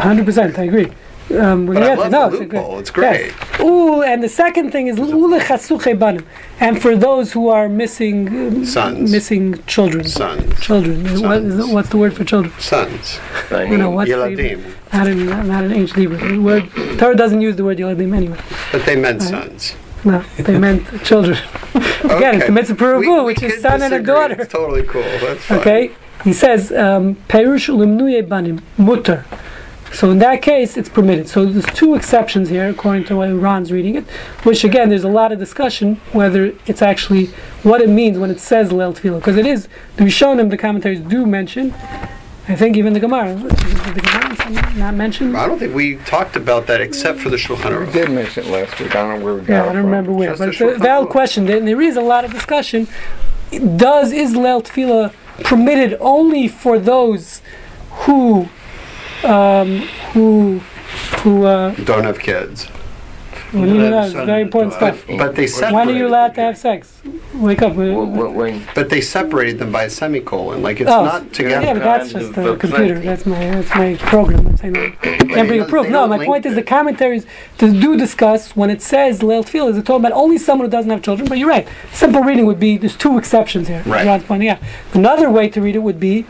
hundred percent. I agree. Um, we're But I love. No, the loophole. It's great. Yes. Ooh, and the second thing is ule chasuche banim, and for those who are missing um, Sons. missing children. Sons. Children. What Sons. it, what's the word for children? Sons. You know what's the, Yeladim. not in not in ancient Hebrew. The word Torah doesn't use the word yeladim anyway. But they meant Right. sons. No, they meant children. Again, it's the mitzvah peruvu, which is son and a daughter. It's totally cool. That's fine. Okay, he says um, perush limnuye banim mutter. So in that case, it's permitted. So there's two exceptions here, according to the way Ron's reading it. Which again, there's a lot of discussion whether it's actually what it means when it says leil tevilah, because it is. The Rishonim, the commentaries do mention. I think even the Gemara, the Gemara not mention. I don't think we talked about that except for the Shulchan We did mention it last week. I don't know where we got Yeah, it I don't from. remember where, Just but a it's a valid question. And there is a lot of discussion. Does is leil tevilah permitted only for those who, um, who, who? Uh, Don't have kids. when you know, it's very important stuff. But they separated. When are you allowed to have sex? Wake up. When, when, But they separated them by a semicolon. Like it's Oh, not together. Yeah, but that's just the the computer. plenty. That's my that's my program. I'm saying that. can't bring a proof. No, my point is the it. commentaries do discuss when it says leil tevilah. Is it talking about only someone who doesn't have children? But you're right. Simple reading would be there's two exceptions here. Right. Ron's pointing out. Another way to read it would be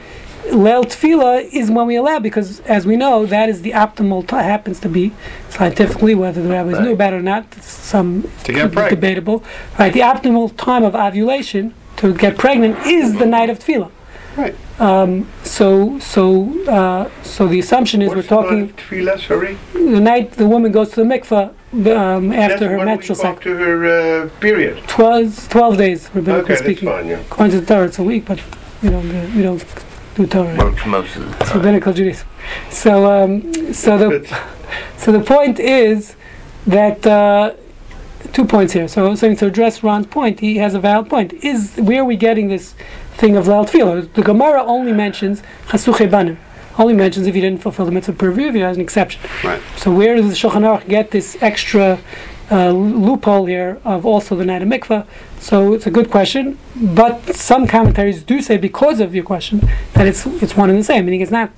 leil tevilah is when we allow because as we know that is the optimal t- happens to be scientifically whether the rabbis knew about it or not. Some To get pregnant. debatable. Right. The optimal time of ovulation to get pregnant is the night of tevilah. Right. Um, so, so, uh, so the assumption is What's we're talking the tevilah, sorry? the night the woman goes to the mikveh um, That's after her menstrual cycle. after her uh, period. 12, 12 days, rabbinically Okay, that's speaking. fine, yeah. According to the Torah, it's a week, but don't do, we don't do Torah. Most, most of the It's time. rabbinical Judaism. So, um, so the so the point is that uh, two points here. So, so to address Ron's point, he has a valid point. Is where are we getting this thing of Leil Tevilah? The Gemara only mentions Chasuche Banim. Only mentions if you didn't fulfill the mitzvah per view, if you has an exception. Right. So where does the Shulchan Aruch get this extra uh, loophole here of also the night of mikvah? So it's a good question, but some commentaries do say because of your question that it's it's one and the same, meaning it's not,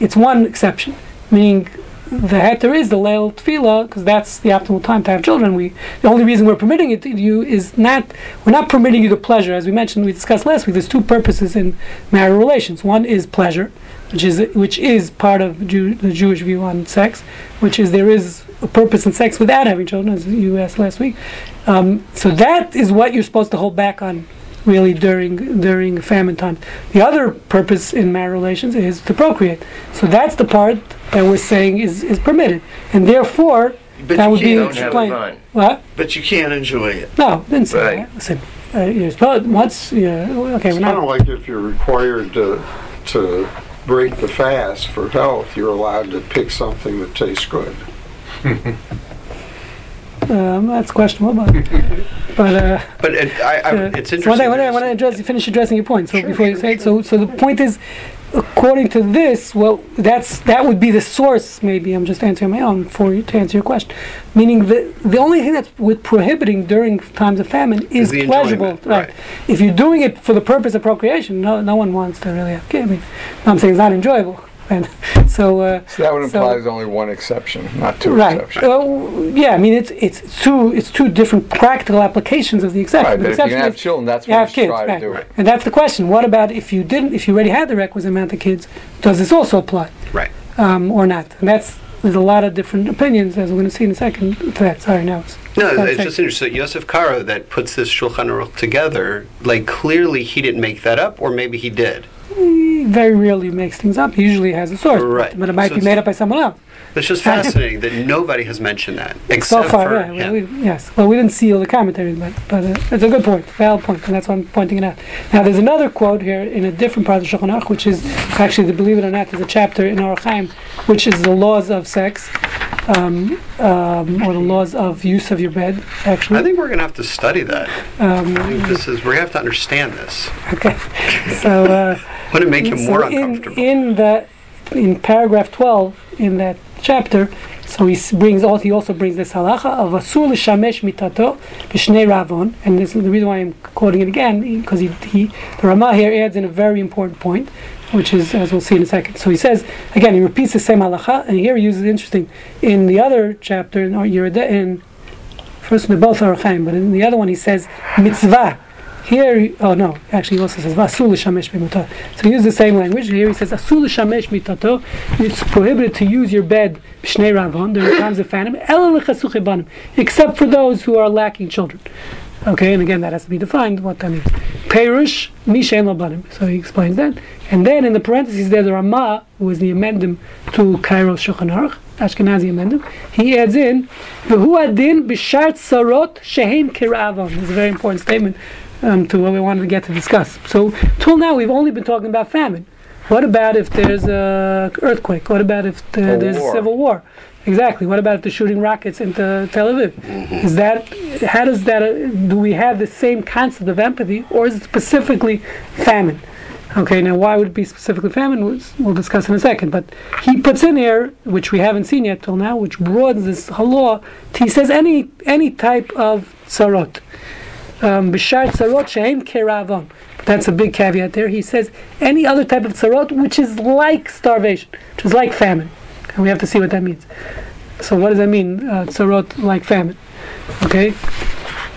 it's one exception, meaning the heter is the leil tevilah because that's the optimal time to have children. We the only reason we're permitting it to you is not we're not permitting you the pleasure, as we mentioned we discussed last week. There's two purposes in marital relations. One is pleasure, which is which is part of Jew, the Jewish view on sex, which is there is purpose in sex without having children, as you asked last week. Um, so that is what you're supposed to hold back on really during during famine times. The other purpose in marital relations is to procreate. So that's the part that we're saying is, is permitted, and therefore But that would be can't, Don't have explained. What? but you can't enjoy it. No, didn't say Right. that. Listen, uh, you're supposed once. Yeah, okay, It's we're kind of like if you're required to, to break the fast for health, you're allowed to pick something that tastes good. Um, that's questionable, but but. Uh, But it, I, I, Uh, it's so interesting. When I, when I, there's- when I address, finish addressing your point, so before you say it, so so the point is, according to this, well, that's that would be the source. Maybe I'm just answering my own for you to answer your question. Meaning the the only thing that's with prohibiting during times of famine is, Is the pleasurable, enjoyment, right. right. If you're doing it for the purpose of procreation, no no one wants to really have kids. I mean, I'm saying it's not enjoyable, and so. Uh, so that would So- imply there's only one exception, not two Right. exceptions. Uh, yeah, I mean it's it's two it's two different practical applications of the exception. Right, The but if you exception can have children, that's you when you have should kids, try right. to do it. And that's the question. What about if you didn't, if you already had the requisite amount of kids, does this also apply? Right. Um, or not? And that's, there's a lot of different opinions, as we're going to see in a second, to that. Sorry, now. it's- No, Sorry, it's say- just interesting. Yosef Karo that puts this Shulchan Aruch together, like clearly he didn't make that up, or maybe he did. He very rarely makes things up. He usually has a source. Right. But it might So be made up by someone else. It's just fascinating that nobody has mentioned that So except far, for yeah. him. We, we, yes. Well, we didn't see all the commentaries, but, but uh, it's a good point, valid point, and that's why I'm pointing it out. Now, there's another quote here in a different part of the Shulchan Aruch, which is actually, believe it or not, there's a chapter in Orach Chaim, which is the laws of sex, um, um, or the laws of use of your bed. Actually, I think we're going to have to study that. um, I think this is we're going to have to understand this. okay. So. Uh, Wouldn't it make you more so in, in the in paragraph 12 in that chapter so he brings also he also brings this halacha of asur l'shamesh mitato b'shnei ravon and this is the reason why I'm quoting it again because he, he the Ramah here adds in a very important point which is as we'll see in a second. So he says again he repeats the same halacha and here he uses interesting in the other chapter in in first they're both Orach Chaim, but in the other one he says mitzvah here, oh no, actually he also says "Vasul shamesh b'mutato." So he uses the same language. Here he says "Asul shamesh mitato." It's prohibited to use your bed b'shnei ravon during times of famine, l'chasuche except for those who are lacking children. Okay, and again that has to be defined what that means. Perush mishen banim. So he explains that, and then in the parentheses there's the Ramah, who is the amendum to Karo's Shulchan Aruch, Ashkenazi amendum. He adds in v'hu adin b'shart sarot shehem kiravon. It's a very important statement um, to what we wanted to get to discuss. So, till now, we've only been talking about famine. What about if there's a earthquake? What about if the, A there's war. a civil war? Exactly. What about if they're shooting rockets into Tel Aviv? Is that how does that? Uh, do we have the same concept of empathy, or is it specifically famine? Okay. Now, why would it be specifically famine? We'll, we'll discuss in a second. But he puts in here, which we haven't seen yet till now, which broadens this law. He says any any type of sarot b'shar shehem keravon. That's a big caveat there. He says any other type of tzarot which is like starvation, which is like famine, and we have to see what that means. So what does that mean? Uh, tzarot like famine. Okay.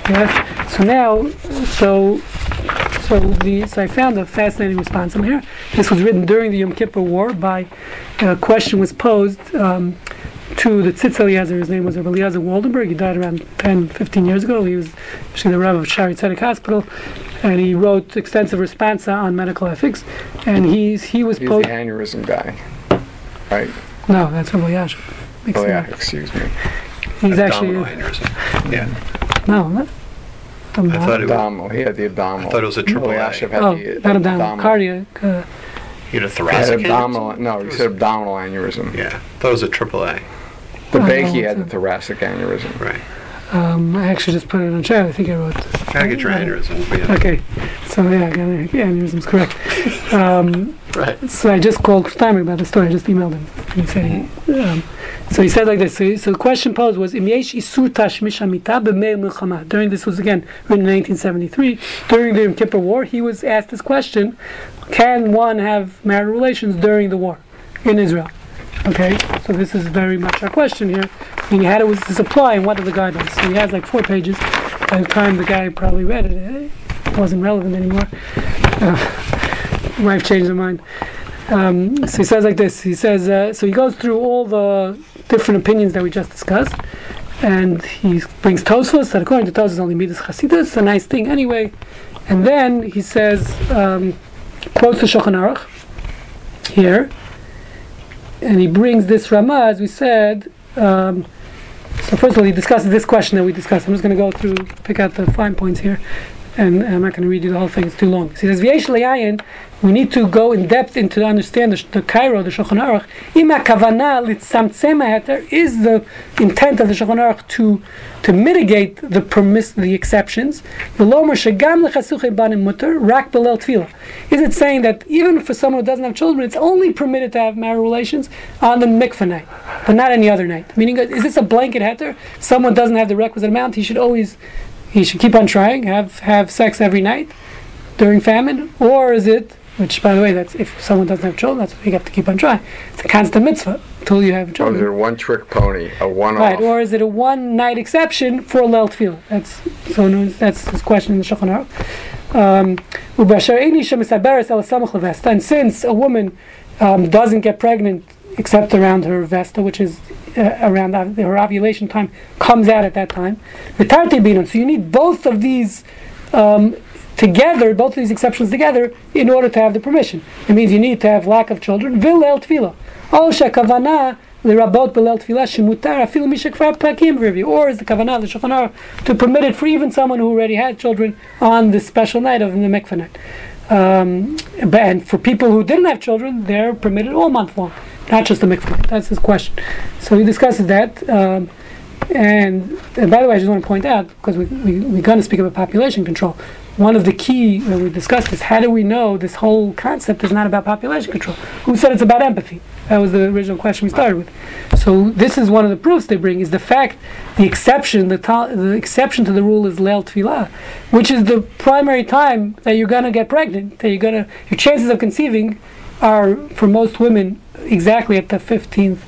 Yeah. So now, so so the so I found a fascinating response in here. This was written during the Yom Kippur War. By a question was posed. Um, to the Tzitz Eliezer, his name was Rabbi Eliezer Waldenberg. He died around 10, 15 years ago. He was actually the Rabbi of Shaare Zedek Hospital, and he wrote extensive responsa on medical ethics. And he's he was He's posed. the aneurysm guy, right? No, that's Rabbi Yashin. Oh yeah, excuse me. He's actually Abdominal aneurysm. Yeah. no. Not, I thought it was, Abdominal. He had the abdominal. I thought it was a triple A. Eliashib had oh, the, not abdominal, cardiac. Uh, he had a He had abdominal. aneurysm? No, he said abdominal aneurysm. Yeah, thought it was a triple A. The Oh, Bakey had it's the thoracic aneurysm. Right. um, I actually just put it in chat. I think I wrote. Gotta get your aneurysm. yeah. Okay, so yeah, I got it. yeah, aneurysm's correct. Um, Right. So I just called Steinberg about the story. I just emailed him. He said he, um, so he said like this. So, so the question posed was, "Im yesh isur tashmish hamita b'meil milchama." During this was again written in 1973. During the Yom Kippur War, he was asked this question: Can one have marital relations during the war in Israel? Okay, so this is very much our question here. Meaning, how does this apply, and what are the guidelines? So he has like four pages. By the time the guy probably read it, it wasn't relevant anymore. Uh, wife changed her mind. Um, so he says like this. He says uh, so. He goes through all the different opinions that we just discussed, and he brings Tosfos that according to Tosfos only midas Chasidus, a nice thing anyway. And then he says um, quotes the Shulchan Aruch here, and he brings this Ramah as we said. Um, so first of all, he discusses this question that we discussed. I'm just going to go through, pick out the fine points here, and I'm not going to read you the whole thing. It's too long. He says, "V'yesh le'ayin." We need to go in depth into understand the, the Karo, the Shulchan Aruch. Ima kavana hater is the intent of the Shulchan Aruch to to mitigate the permiss the exceptions. V'lomer shegam lechasuche banim mutter rak belel tevilah. Is it saying that even for someone who doesn't have children, it's only permitted to have marital relations on the mikvah night, but not any other night? Meaning, is this a blanket heter? Someone doesn't have the requisite amount, he should always he should keep on trying, have have sex every night during famine, or is it? Which, by the way, that's if someone doesn't have children, that's you have to keep on trying. It's a constant mitzvah until you have Or is children. it a one-trick pony, a one-off? Right, or is it a one night exception for Lel Tevilah? That's so that's this question in the Shulchan Aruch. Um, "Ubasher ein isha misaberes el samach levesta." and since a woman um, doesn't get pregnant except around her vesta, which is uh, around ov- her ovulation time, comes out at that time. So you need both of these um, together, both of these exceptions together, in order to have the permission. It means you need to have lack of children. Vil el tevilah. O shekavana lirabot belel tevilah shemutar afilu mishakvar pakim v'rivyu. Or is the kavanah the Shulchan to permit it for even someone who already had children on this special night of the mikvah night. Um, and for people who didn't have children, they're permitted all month long. Not just the mikvah. That's his question. So he discusses that. Um, and, and by the way, I just want to point out because we, we, we're going to speak about population control. One of the key that we discussed is how do we know this whole concept is not about population control? Who said it's about empathy? That was the original question we started with. So this is one of the proofs they bring is the fact, the exception, the, ta- the exception to the rule is leil tevilah, which is the primary time that you're gonna get pregnant. That you're gonna your chances of conceiving are for most women exactly at the 15th,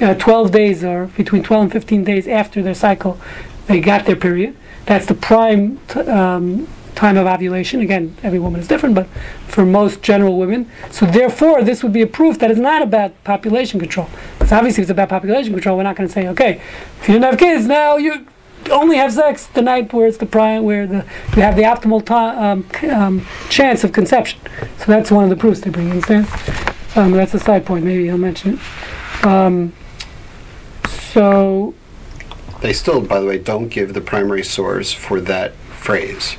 uh, 12 days or between 12 and 15 days after their cycle, they got their period. That's the prime t- um, time of ovulation. Again, every woman is different, but for most general women. So therefore, this would be a proof that it's not about population control. Because obviously, if it's about population control, we're not going to say, okay, if you didn't have kids, now you only have sex the night where it's the prime, where the you have the optimal ti um, um, chance of conception. So that's one of the proofs they bring. in. understand? Um, that's a side point. Maybe he'll mention it. Um, so They still, by the way, don't give the primary source for that phrase.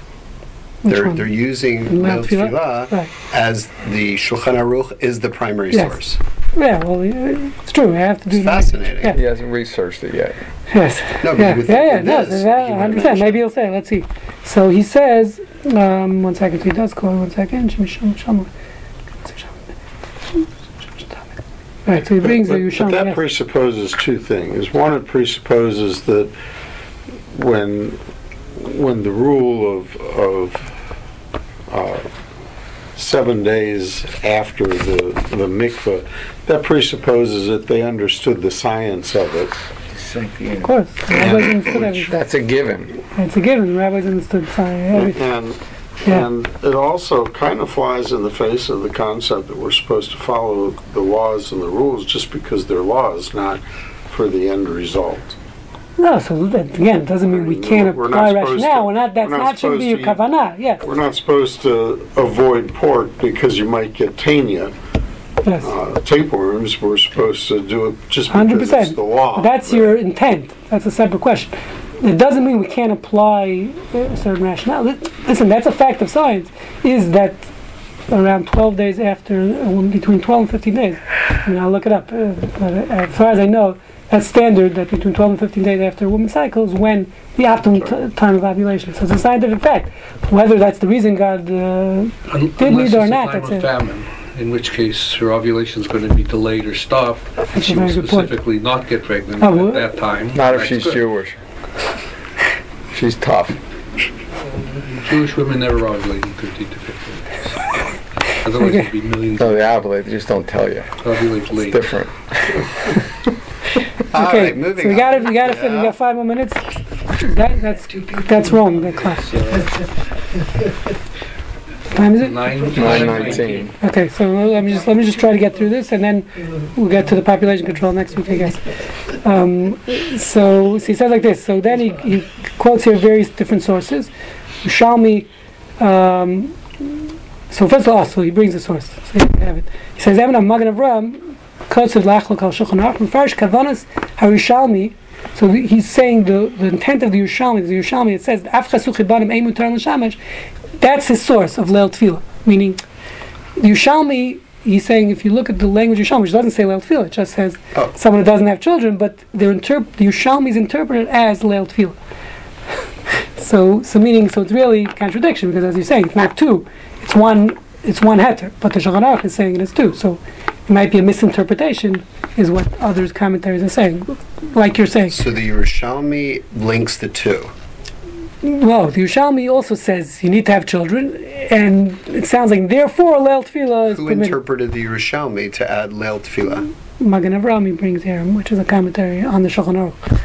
They're they're using Leil Leil Tevilah? Tevilah Right. as the Shulchan Aruch is the primary Yes. source. Yeah, well, it's true. I have to do It's fascinating. Yeah. He hasn't researched it yet. Yes. No, but yeah, you would yeah, think yeah, with no, this, that- he would 100%. mention Maybe he'll say, let's see. So he says, um, one second, so he does call, one second. Right, so he brings the But- but- Yusham. But that yes. presupposes two things. One, it presupposes that when, when the rule of, of uh, seven days after the, the mikveh, that presupposes that they understood the science of it. Of course. The rabbis understood everything. That's a given. It's a given. The rabbis understood science. everything. And, Yeah. and it also kind of flies in the face of the concept that we're supposed to follow the laws and the rules just because they're laws, not for the end result. No, so that, again, it doesn't mean we We're can't not apply supposed rationale. to- We're not, that's we're not not, shouldn't be your supposed to- kavanah. Yes, We're not supposed to avoid pork because you might get tania, yes. uh, tapeworms. We're supposed to do it just Hundred because it's percent. the law. That's your intent. That's a separate question. It doesn't mean we can't apply a certain rationale. Li- Listen, that's a fact of science. Is that around 12 days after, uh, between 12 and 15 days? I mean, I'll look it up. Uh, but uh, as far as I know, that's standard. That between 12 and 15 days after a woman's cycle is when the optimum t- time of ovulation. So it's a scientific fact. Whether that's the reason God uh, Un- Did Unless need it's or a not, time that's of it. famine, in which case her ovulation is going to be delayed or stopped, and That's she will very good point. specifically not get pregnant Oh, at that time. Not if she's good. Jewish. She's tough. Jewish women never ovulate in 13 to 15 days. Otherwise, Okay. it'd be millions No, they ovulate. They just don't tell you. ovulate It's different. All okay, right, moving so we got it. We got it. We got five more minutes. That, that's that's wrong. That class. Time is it? Nine, Nine nineteen. Okay, so let me just let me just try to get through this, and then we'll get to the population control next week, I guess. Um, so, so he says like this. So then he, he quotes here various different sources. Shalmi. Um, so first of all, so he brings the source. So you have it. He says, "Evan Magen Avram, Kotzev Lachlok Al Shulchan Aruch, Mefarish Kavanas Harishalmi." So the- he's saying the, the intent of the Yerushalmi, the Yerushalmi, it says, "Af chasuch ibanim eimu tar l'shamesh." That's his source of Leil Tevilah, meaning the Yerushalmi. He's saying if you look at the language Yerushalmi, which doesn't say Leil Tevilah, it just says Oh. someone who doesn't have children, but they're interp- the Yerushalmi is interpreted as Leil Tevilah. so, so meaning, so it's really contradiction because as you're saying, it's not two, it's one, it's one heter, but the Shulchan Aruch is saying it is two. So it might be a misinterpretation, is what others commentaries are saying, like you're saying. So the Yerushalmi links the two. Well, the Yerushalmi also says you need to have children, and it sounds like therefore Leil Tevilah is Who permitted. interpreted the Yerushalmi to add Leil Tevilah? Magen Avrami brings here, which is a commentary on the Shulchan Aruch.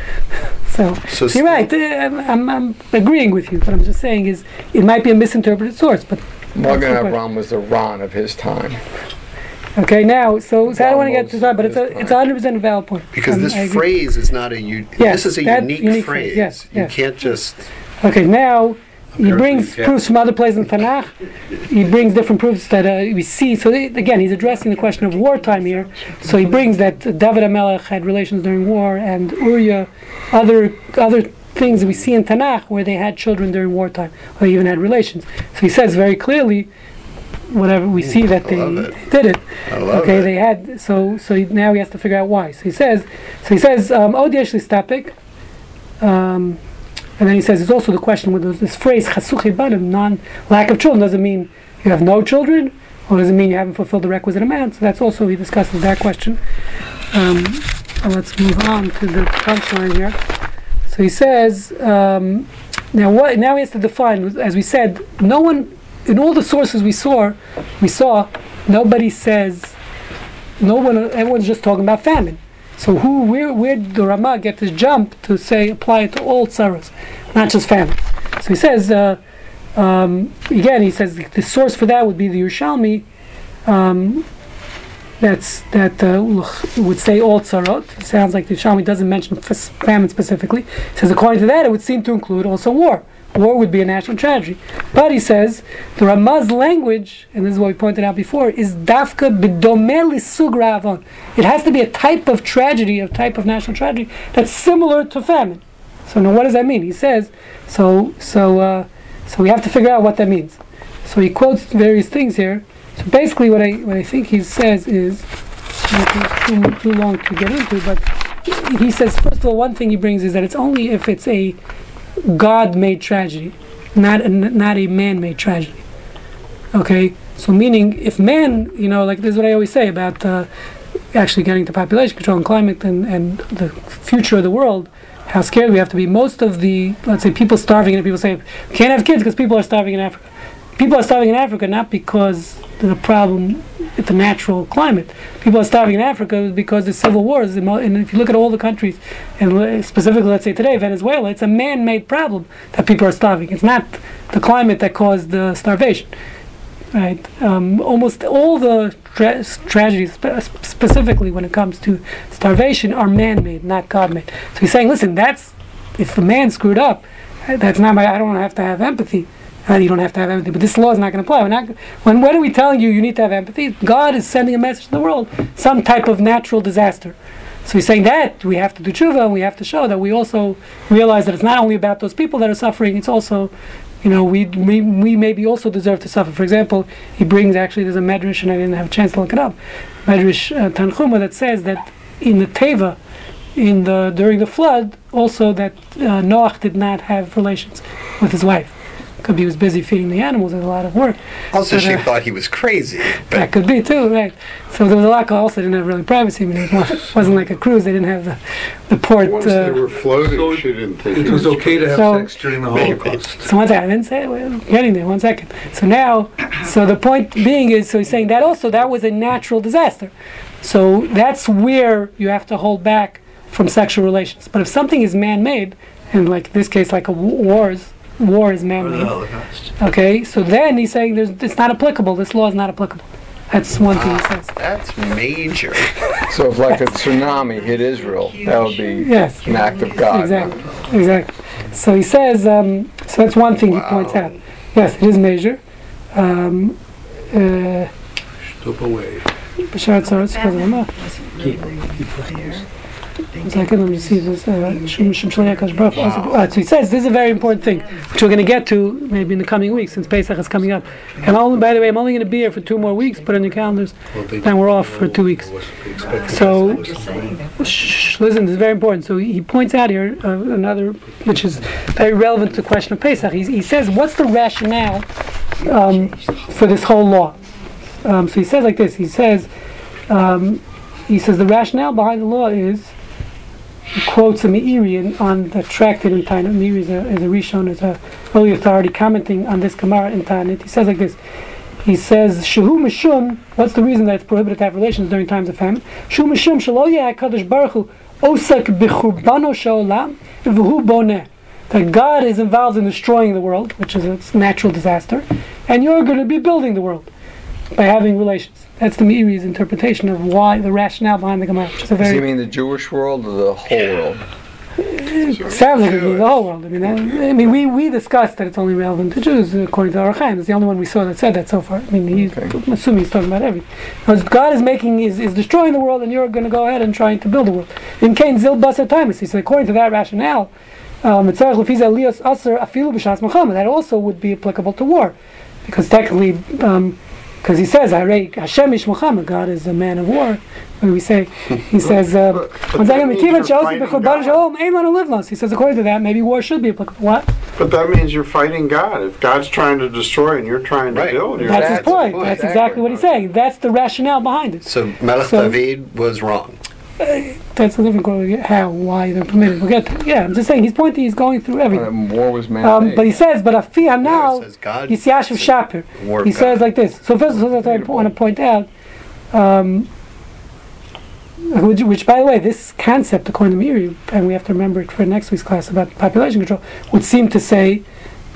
so, So you're right. uh, I'm, I'm, I'm agreeing with you. What I'm just saying is it might be a misinterpreted source. But Magen That's the Avram was the Ron of his time. okay, now, so, so I don't want to get Almost to that, but it's a it's a hundred percent a valid point. Because Um, this agree. phrase is not a u- Yes, this is a that unique, unique phrase. phrase, yes, You yes. can't just Okay, now he brings you proofs from other places in Tanakh. He brings different proofs that uh, we see. So they, again, he's addressing the question of wartime here. So he brings that David Amelech had relations during war, and Uriah, other other things we see in Tanakh where they had children during wartime, or even had relations. So he says very clearly whatever we see that they it. did it. Okay, it. they had so so now he has to figure out why. So he says, so he says, um, "Od yesh listapik," um, and then he says, "It's also the question with this, this phrase chasuchi banim, non lack of children doesn't mean you have no children, or does it mean you haven't fulfilled the requisite amount?" So that's also he discusses that question. Um, let's move on to the punchline here. So he says, um, now what? Now he has to define. As we said, no one in all the sources we saw, we saw nobody says, no one. Everyone's just talking about famine. So who, where, where did the Rama get this jump to say apply it to all tsaras, not just famine? So he says, uh, um, again, he says the, source for that would be the Yerushalmi. Um, that's that uh, would say all tzarot. It sounds like the Yerushalmi doesn't mention famine specifically. He says according to that, it would seem to include also war. War would be a national tragedy. But he says the Rama's language, and this is what we pointed out before, is dafka b'domeh sugra avon. It has to be a type of tragedy, a type of national tragedy that's similar to famine. So now, what does that mean? He says so. So uh, so we have to figure out what that means. So he quotes various things here. So basically, what I what I think he says is too, too long to get into, but he says first of all, one thing he brings is that it's only if it's a God-made tragedy, not a, not a man-made tragedy. Okay, so meaning if man, you know, like this is what I always say about uh, actually getting to population control and climate and, and the future of the world, how scared we have to be. Most of the, let's say, people starving, and people say, can't have kids because people are starving in Africa. People are starving in Africa not because there's a problem with the natural climate. People are starving in Africa because there's civil wars. And if you look at all the countries, and specifically, let's say today, Venezuela, it's a man-made problem that people are starving. It's not the climate that caused the starvation. Right. Um, almost all the tra- tragedies, spe- specifically when it comes to starvation, are man-made, not God-made. So he's saying, listen, that's if the man screwed up, that's not my. I don't have to have empathy. Uh, you don't have to have empathy, but this law is not going to apply. Not, when when are we telling you you need to have empathy? God is sending a message to the world, some type of natural disaster. So he's saying that we have to do tshuva, and we have to show that we also realize that it's not only about those people that are suffering; it's also you know, we, we, we maybe also deserve to suffer. For example, he brings actually, there's a medrash, and I didn't have a chance to look it up, medrash uh, Tanchuma that says that in the Teva, in the during the flood, also that uh, Noach did not have relations with his wife. Could be he was busy feeding the animals. There's a lot of work. Also, But, she thought he was crazy. That could be too, right? So there was a lot. Also, didn't have really privacy. I mean, it wasn't like a cruise. They didn't have the the port. Once they Uh, were floating, So she didn't think It was okay to have So- sex during the Holocaust. So one second, I didn't say it. We're getting there. One second. So now, so the point being is, so he's saying that also that was a natural disaster. So that's where you have to hold back from sexual relations. But if something is man-made, and like in this case, like a w- war is war is Or the man-made. Holocaust. Okay, so then he's saying there's it's not applicable. This law is not applicable. That's one thing he says. that's major. So if like a tsunami hit Israel, that would be Yes. an act of God. Exactly. Exactly. So he says. Um, so that's one thing he points out. Yes, it is major. Um, uh, Step away. B'shar tzara tzara zama. One second, let me see this. Uh, ah, so he says this is a very important thing, which we're going to get to maybe in the coming weeks, since Pesach is coming up. And only, by the way, I'm only going to be here for two more weeks. Put on your calendars. Then we're off for two weeks. So, shh, listen, this is very important. So he points out here uh, another, which is very relevant to the question of Pesach. He says, what's the rationale um, for this whole law? Um, so he says like this. He says, um, he says the rationale behind the law is. Quotes a Meiri on the tractate in Taanit. Meiri is a, is a Rishon, is a early authority commenting on this Gemara in Taanit. He says like this. He says, Shehu Mishum, what's the reason that it's prohibited to have relations during times of famine? Shehu Mishum, Shalo Yeh HaKadosh Baruch Hu, Osak B'churbano Sha'olam, V'hu Boneh. That God is involved in destroying the world, which is a natural disaster, and you're going to be building the world by having relations. That's the Meiri's interpretation of why, the rationale behind the Gemara, which is a Does he mean the Jewish world or the whole world? sounds like it means the whole world. I mean, that, I mean, we, we discussed that it's only relevant to Jews, according to Ohr HaChaim. It's the only one we saw that said that so far. I mean, he's, I'm assuming he's talking about everything. Because God is making, is, is destroying the world, and you're going to go ahead and trying to build the world. In Cain Zil Basa Timus, he said, according to that rationale, um, it's Tzarech Aser Afilu B'Shas Milchamah. That also would be applicable to war. Because technically, um, because he says, "Harei Hashem ish milchamah." God is a man of war. What we say? He says, uh, But- but "When that Zayim means Akiva you're chose fighting b'chol God. Baruch Shalom, ein lanu livnos." He says, according to that, maybe war should be applicable. What? But that means you're fighting God. If God's trying to destroy and you're trying to Right. build, you're That's his point. point. That's Exactly. exactly what he's saying. That's the rationale behind it. So Melech So- David was wrong. That's a different question. How, why they're permitted. We'll get to Yeah, I'm just saying. He's pointing. He's going through everything. And war was man Um, but he says, but Afi No, now, it says God. he's Yashiv Shapir. He of says like this. So first, first I want to point out, um, which, which, by the way, this concept, according to Meiri, and we have to remember it for next week's class about population control, would seem to say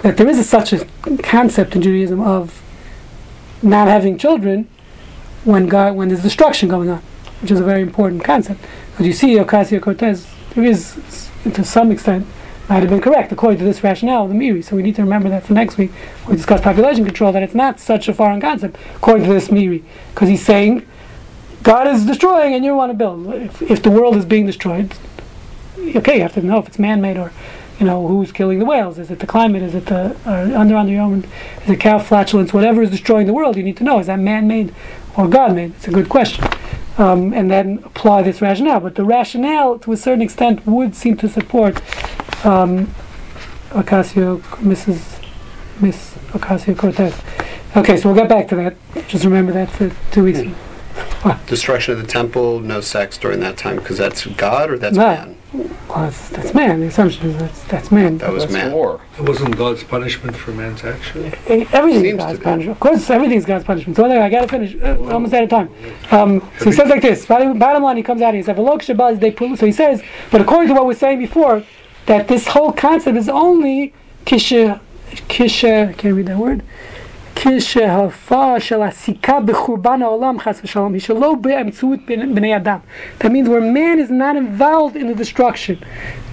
that there is a, such a concept in Judaism of not having children when God, when there's destruction going on, which is a very important concept. As you see, Ocasio Cortez, there is, to some extent, might have been correct according to this rationale of the Meiri. So we need to remember that for next week we discuss population control, that it's not such a foreign concept according to this Meiri, because he's saying God is destroying and you want to build. If, if the world is being destroyed, okay, you have to know if it's man-made or, you know, who's killing the whales. Is it the climate? Is it the uh, under under own? Is it cow flatulence? Whatever is destroying the world, you need to know is that man-made or God-made? It's a good question. Um, and then apply this rationale. But the rationale, to a certain extent, would seem to support um, Ocasio, Mrs. Miss Ocasio Cortez. Okay, so we'll get back to that. Just remember that for two weeks. Destruction of the temple, no sex during that time, because that's God or that's No. man. Well, that's, that's man. The assumption is that's, that's man. That was that's man. war. It wasn't God's punishment for man's action. Eh, Everything is Seems God's to be. punishment. Of course, everything is God's punishment. So anyway, I gotta finish. Uh, almost out of time. Um, so he says like this. Bottom, bottom line, he comes out and he says, "V'lo kshabaz de. So he says, but according to what we are saying before, that this whole concept is only kisha, kisha. I can't read that word. כשההופעה של הסיכה בחורבן העולם חס ושלום היא שלא באמצעות בני בני אדם. That means where man is not involved in the destruction.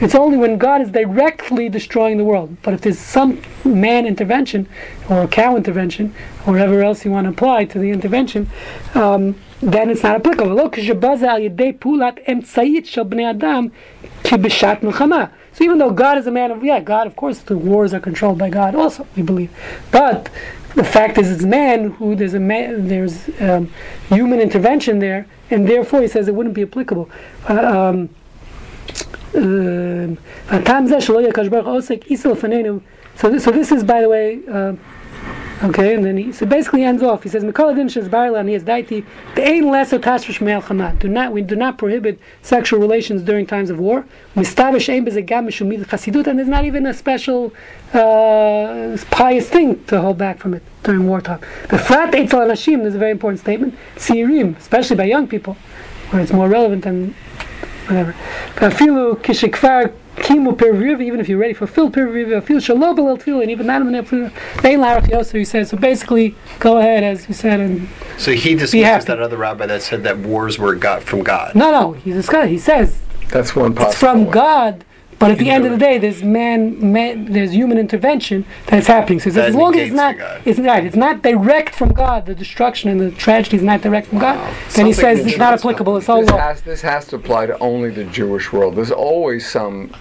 It's only when God is directly destroying the world. But if there's some man intervention or cow intervention or whatever else you want to apply to the intervention, um, then it's not applicable. לא כשבא זה על ידי פעולת אמצעית של בני אדם כבשעת מלחמה. So even though God is a man of, yeah, God, of course, the wars are controlled by God also, we believe. But the fact is it's man who there's a man there's um, human intervention there and therefore he says it wouldn't be applicable. Uh, um, uh, so, this, so this is by the way uh, okay, and then he so basically ends off. He says, "Mikol adin shezbar lani es daiti be'ein leso tashvish me'al chama." Do not we do not prohibit sexual relations during times of war. Mistavish ein b'ze gam mishum mid chasidut, and there's not even a special uh, pious thing to hold back from it during wartime. But frat eitzel anashim, is a very important statement. Tzirim, especially by young people, where it's more relevant than whatever. Afilu kishikfar kimu periv, even if you already fulfilled periv, afil shalom belel tefillah, and even not in Vein larach yoser, he says. So basically, go ahead, as we said, and So he happy. dismisses that other rabbi that said that wars were got from God. no, no, he's discussing. He says That's one possible. it's from way. God. But at the end of the day, there's man, man, there's human intervention that's happening. So That as long as it's not, it's right, it's not direct from God. The destruction and the tragedy is not direct from God. Then he says it's not applicable. It's all This has, this has to apply to only the Jewish world. There's always some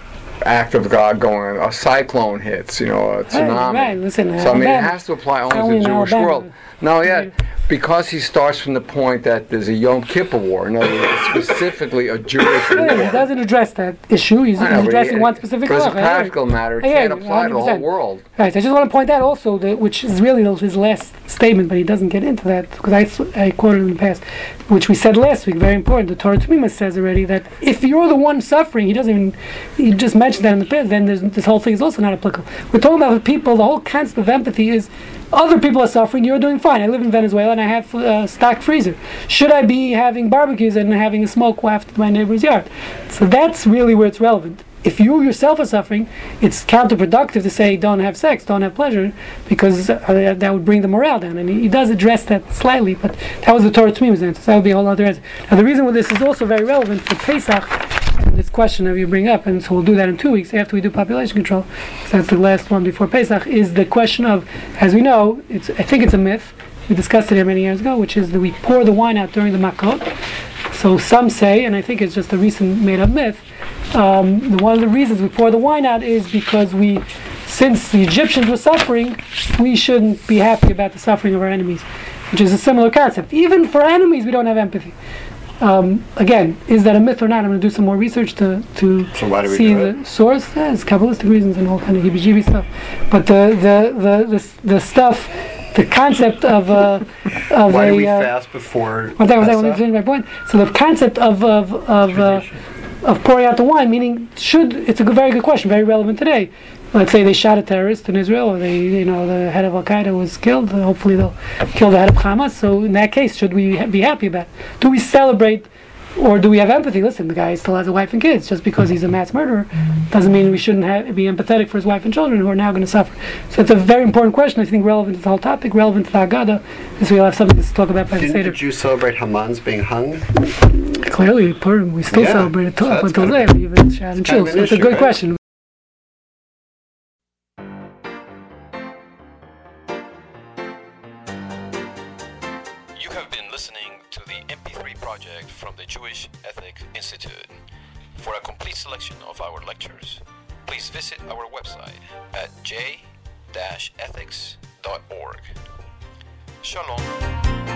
act of God going on. A cyclone hits, you know, a tsunami. right, listen, so I mean, it has to apply only Only to the Jewish Alabama. world. No, yeah, mm-hmm. because he starts from the point that there's a Yom Kippur war. In other words, specifically a Jewish war. He doesn't address that issue. He's, know, he's addressing he- one specific But as a halacha. I hear you. practical matter, it can't apply to the whole world. Right. I just want to point out also that, which is really his last statement, but he doesn't get into that because I, I quoted in the past, which we said last week. Very important. The Torah Temimah says already that if you're the one suffering, he doesn't even. He just mentioned that in the past. Then this whole thing is also not applicable. We're talking about people. The whole concept of empathy is other people are suffering. You're doing fine. I live in Venezuela and I have a stocked freezer. Should I be having barbecues and having a smoke wafted to my neighbor's yard? So that's really where it's relevant if you yourself are suffering, it's counterproductive to say don't have sex, don't have pleasure, because uh, that would bring the morale down. And he, does address that slightly, but that was the Torah Temimah's answer. So that would be a whole other answer. Now the reason why this is also very relevant for Pesach, this question that you bring up, and so we'll do that in two weeks after we do population control, 'cause that's the last one before Pesach, is the question of, as we know, it's I think it's a myth. We discussed it here many years ago, which is that we pour the wine out during the makot. So some say, and I think it's just a recent made-up myth, um, one of the reasons we pour the wine out is because we, since the Egyptians were suffering, we shouldn't be happy about the suffering of our enemies. which is a similar concept. Even for enemies, we don't have empathy. Um, again, is that a myth or not? I'm going to do some more research to to So why do we see the source. Yeah, it's kabbalistic reasons and all kind of heebie-jeebie stuff. But the the the the, the stuff, the concept of uh, of Why a do we uh, fast before? one second, one second, let me Pesach? finish my point. So the concept of of of, uh, of pouring out the wine, meaning should it's a good, very good question, very relevant today. Let's say they shot a terrorist in Israel, or they, you know, the head of Al Qaeda was killed. Hopefully, they'll kill the head of Hamas. So in that case, should we ha- be happy about? It? Do we celebrate, or do we have empathy? Listen, the guy still has a wife and kids. Just because he's a mass murderer, doesn't mean we shouldn't have, be empathetic for his wife and children who are now going to suffer. So it's a very important question. I think relevant to the whole topic, relevant to the Haggadah, because we'll have something to talk about by Didn't the Seder. Jews celebrate Haman's being hung? Clearly, Purim, we still Yeah, celebrate it so up until today. Even shot and. So it's a good right? question. Jewish Ethics Institute. For a complete selection of our lectures, please visit our website at j-ethics.org. Shalom.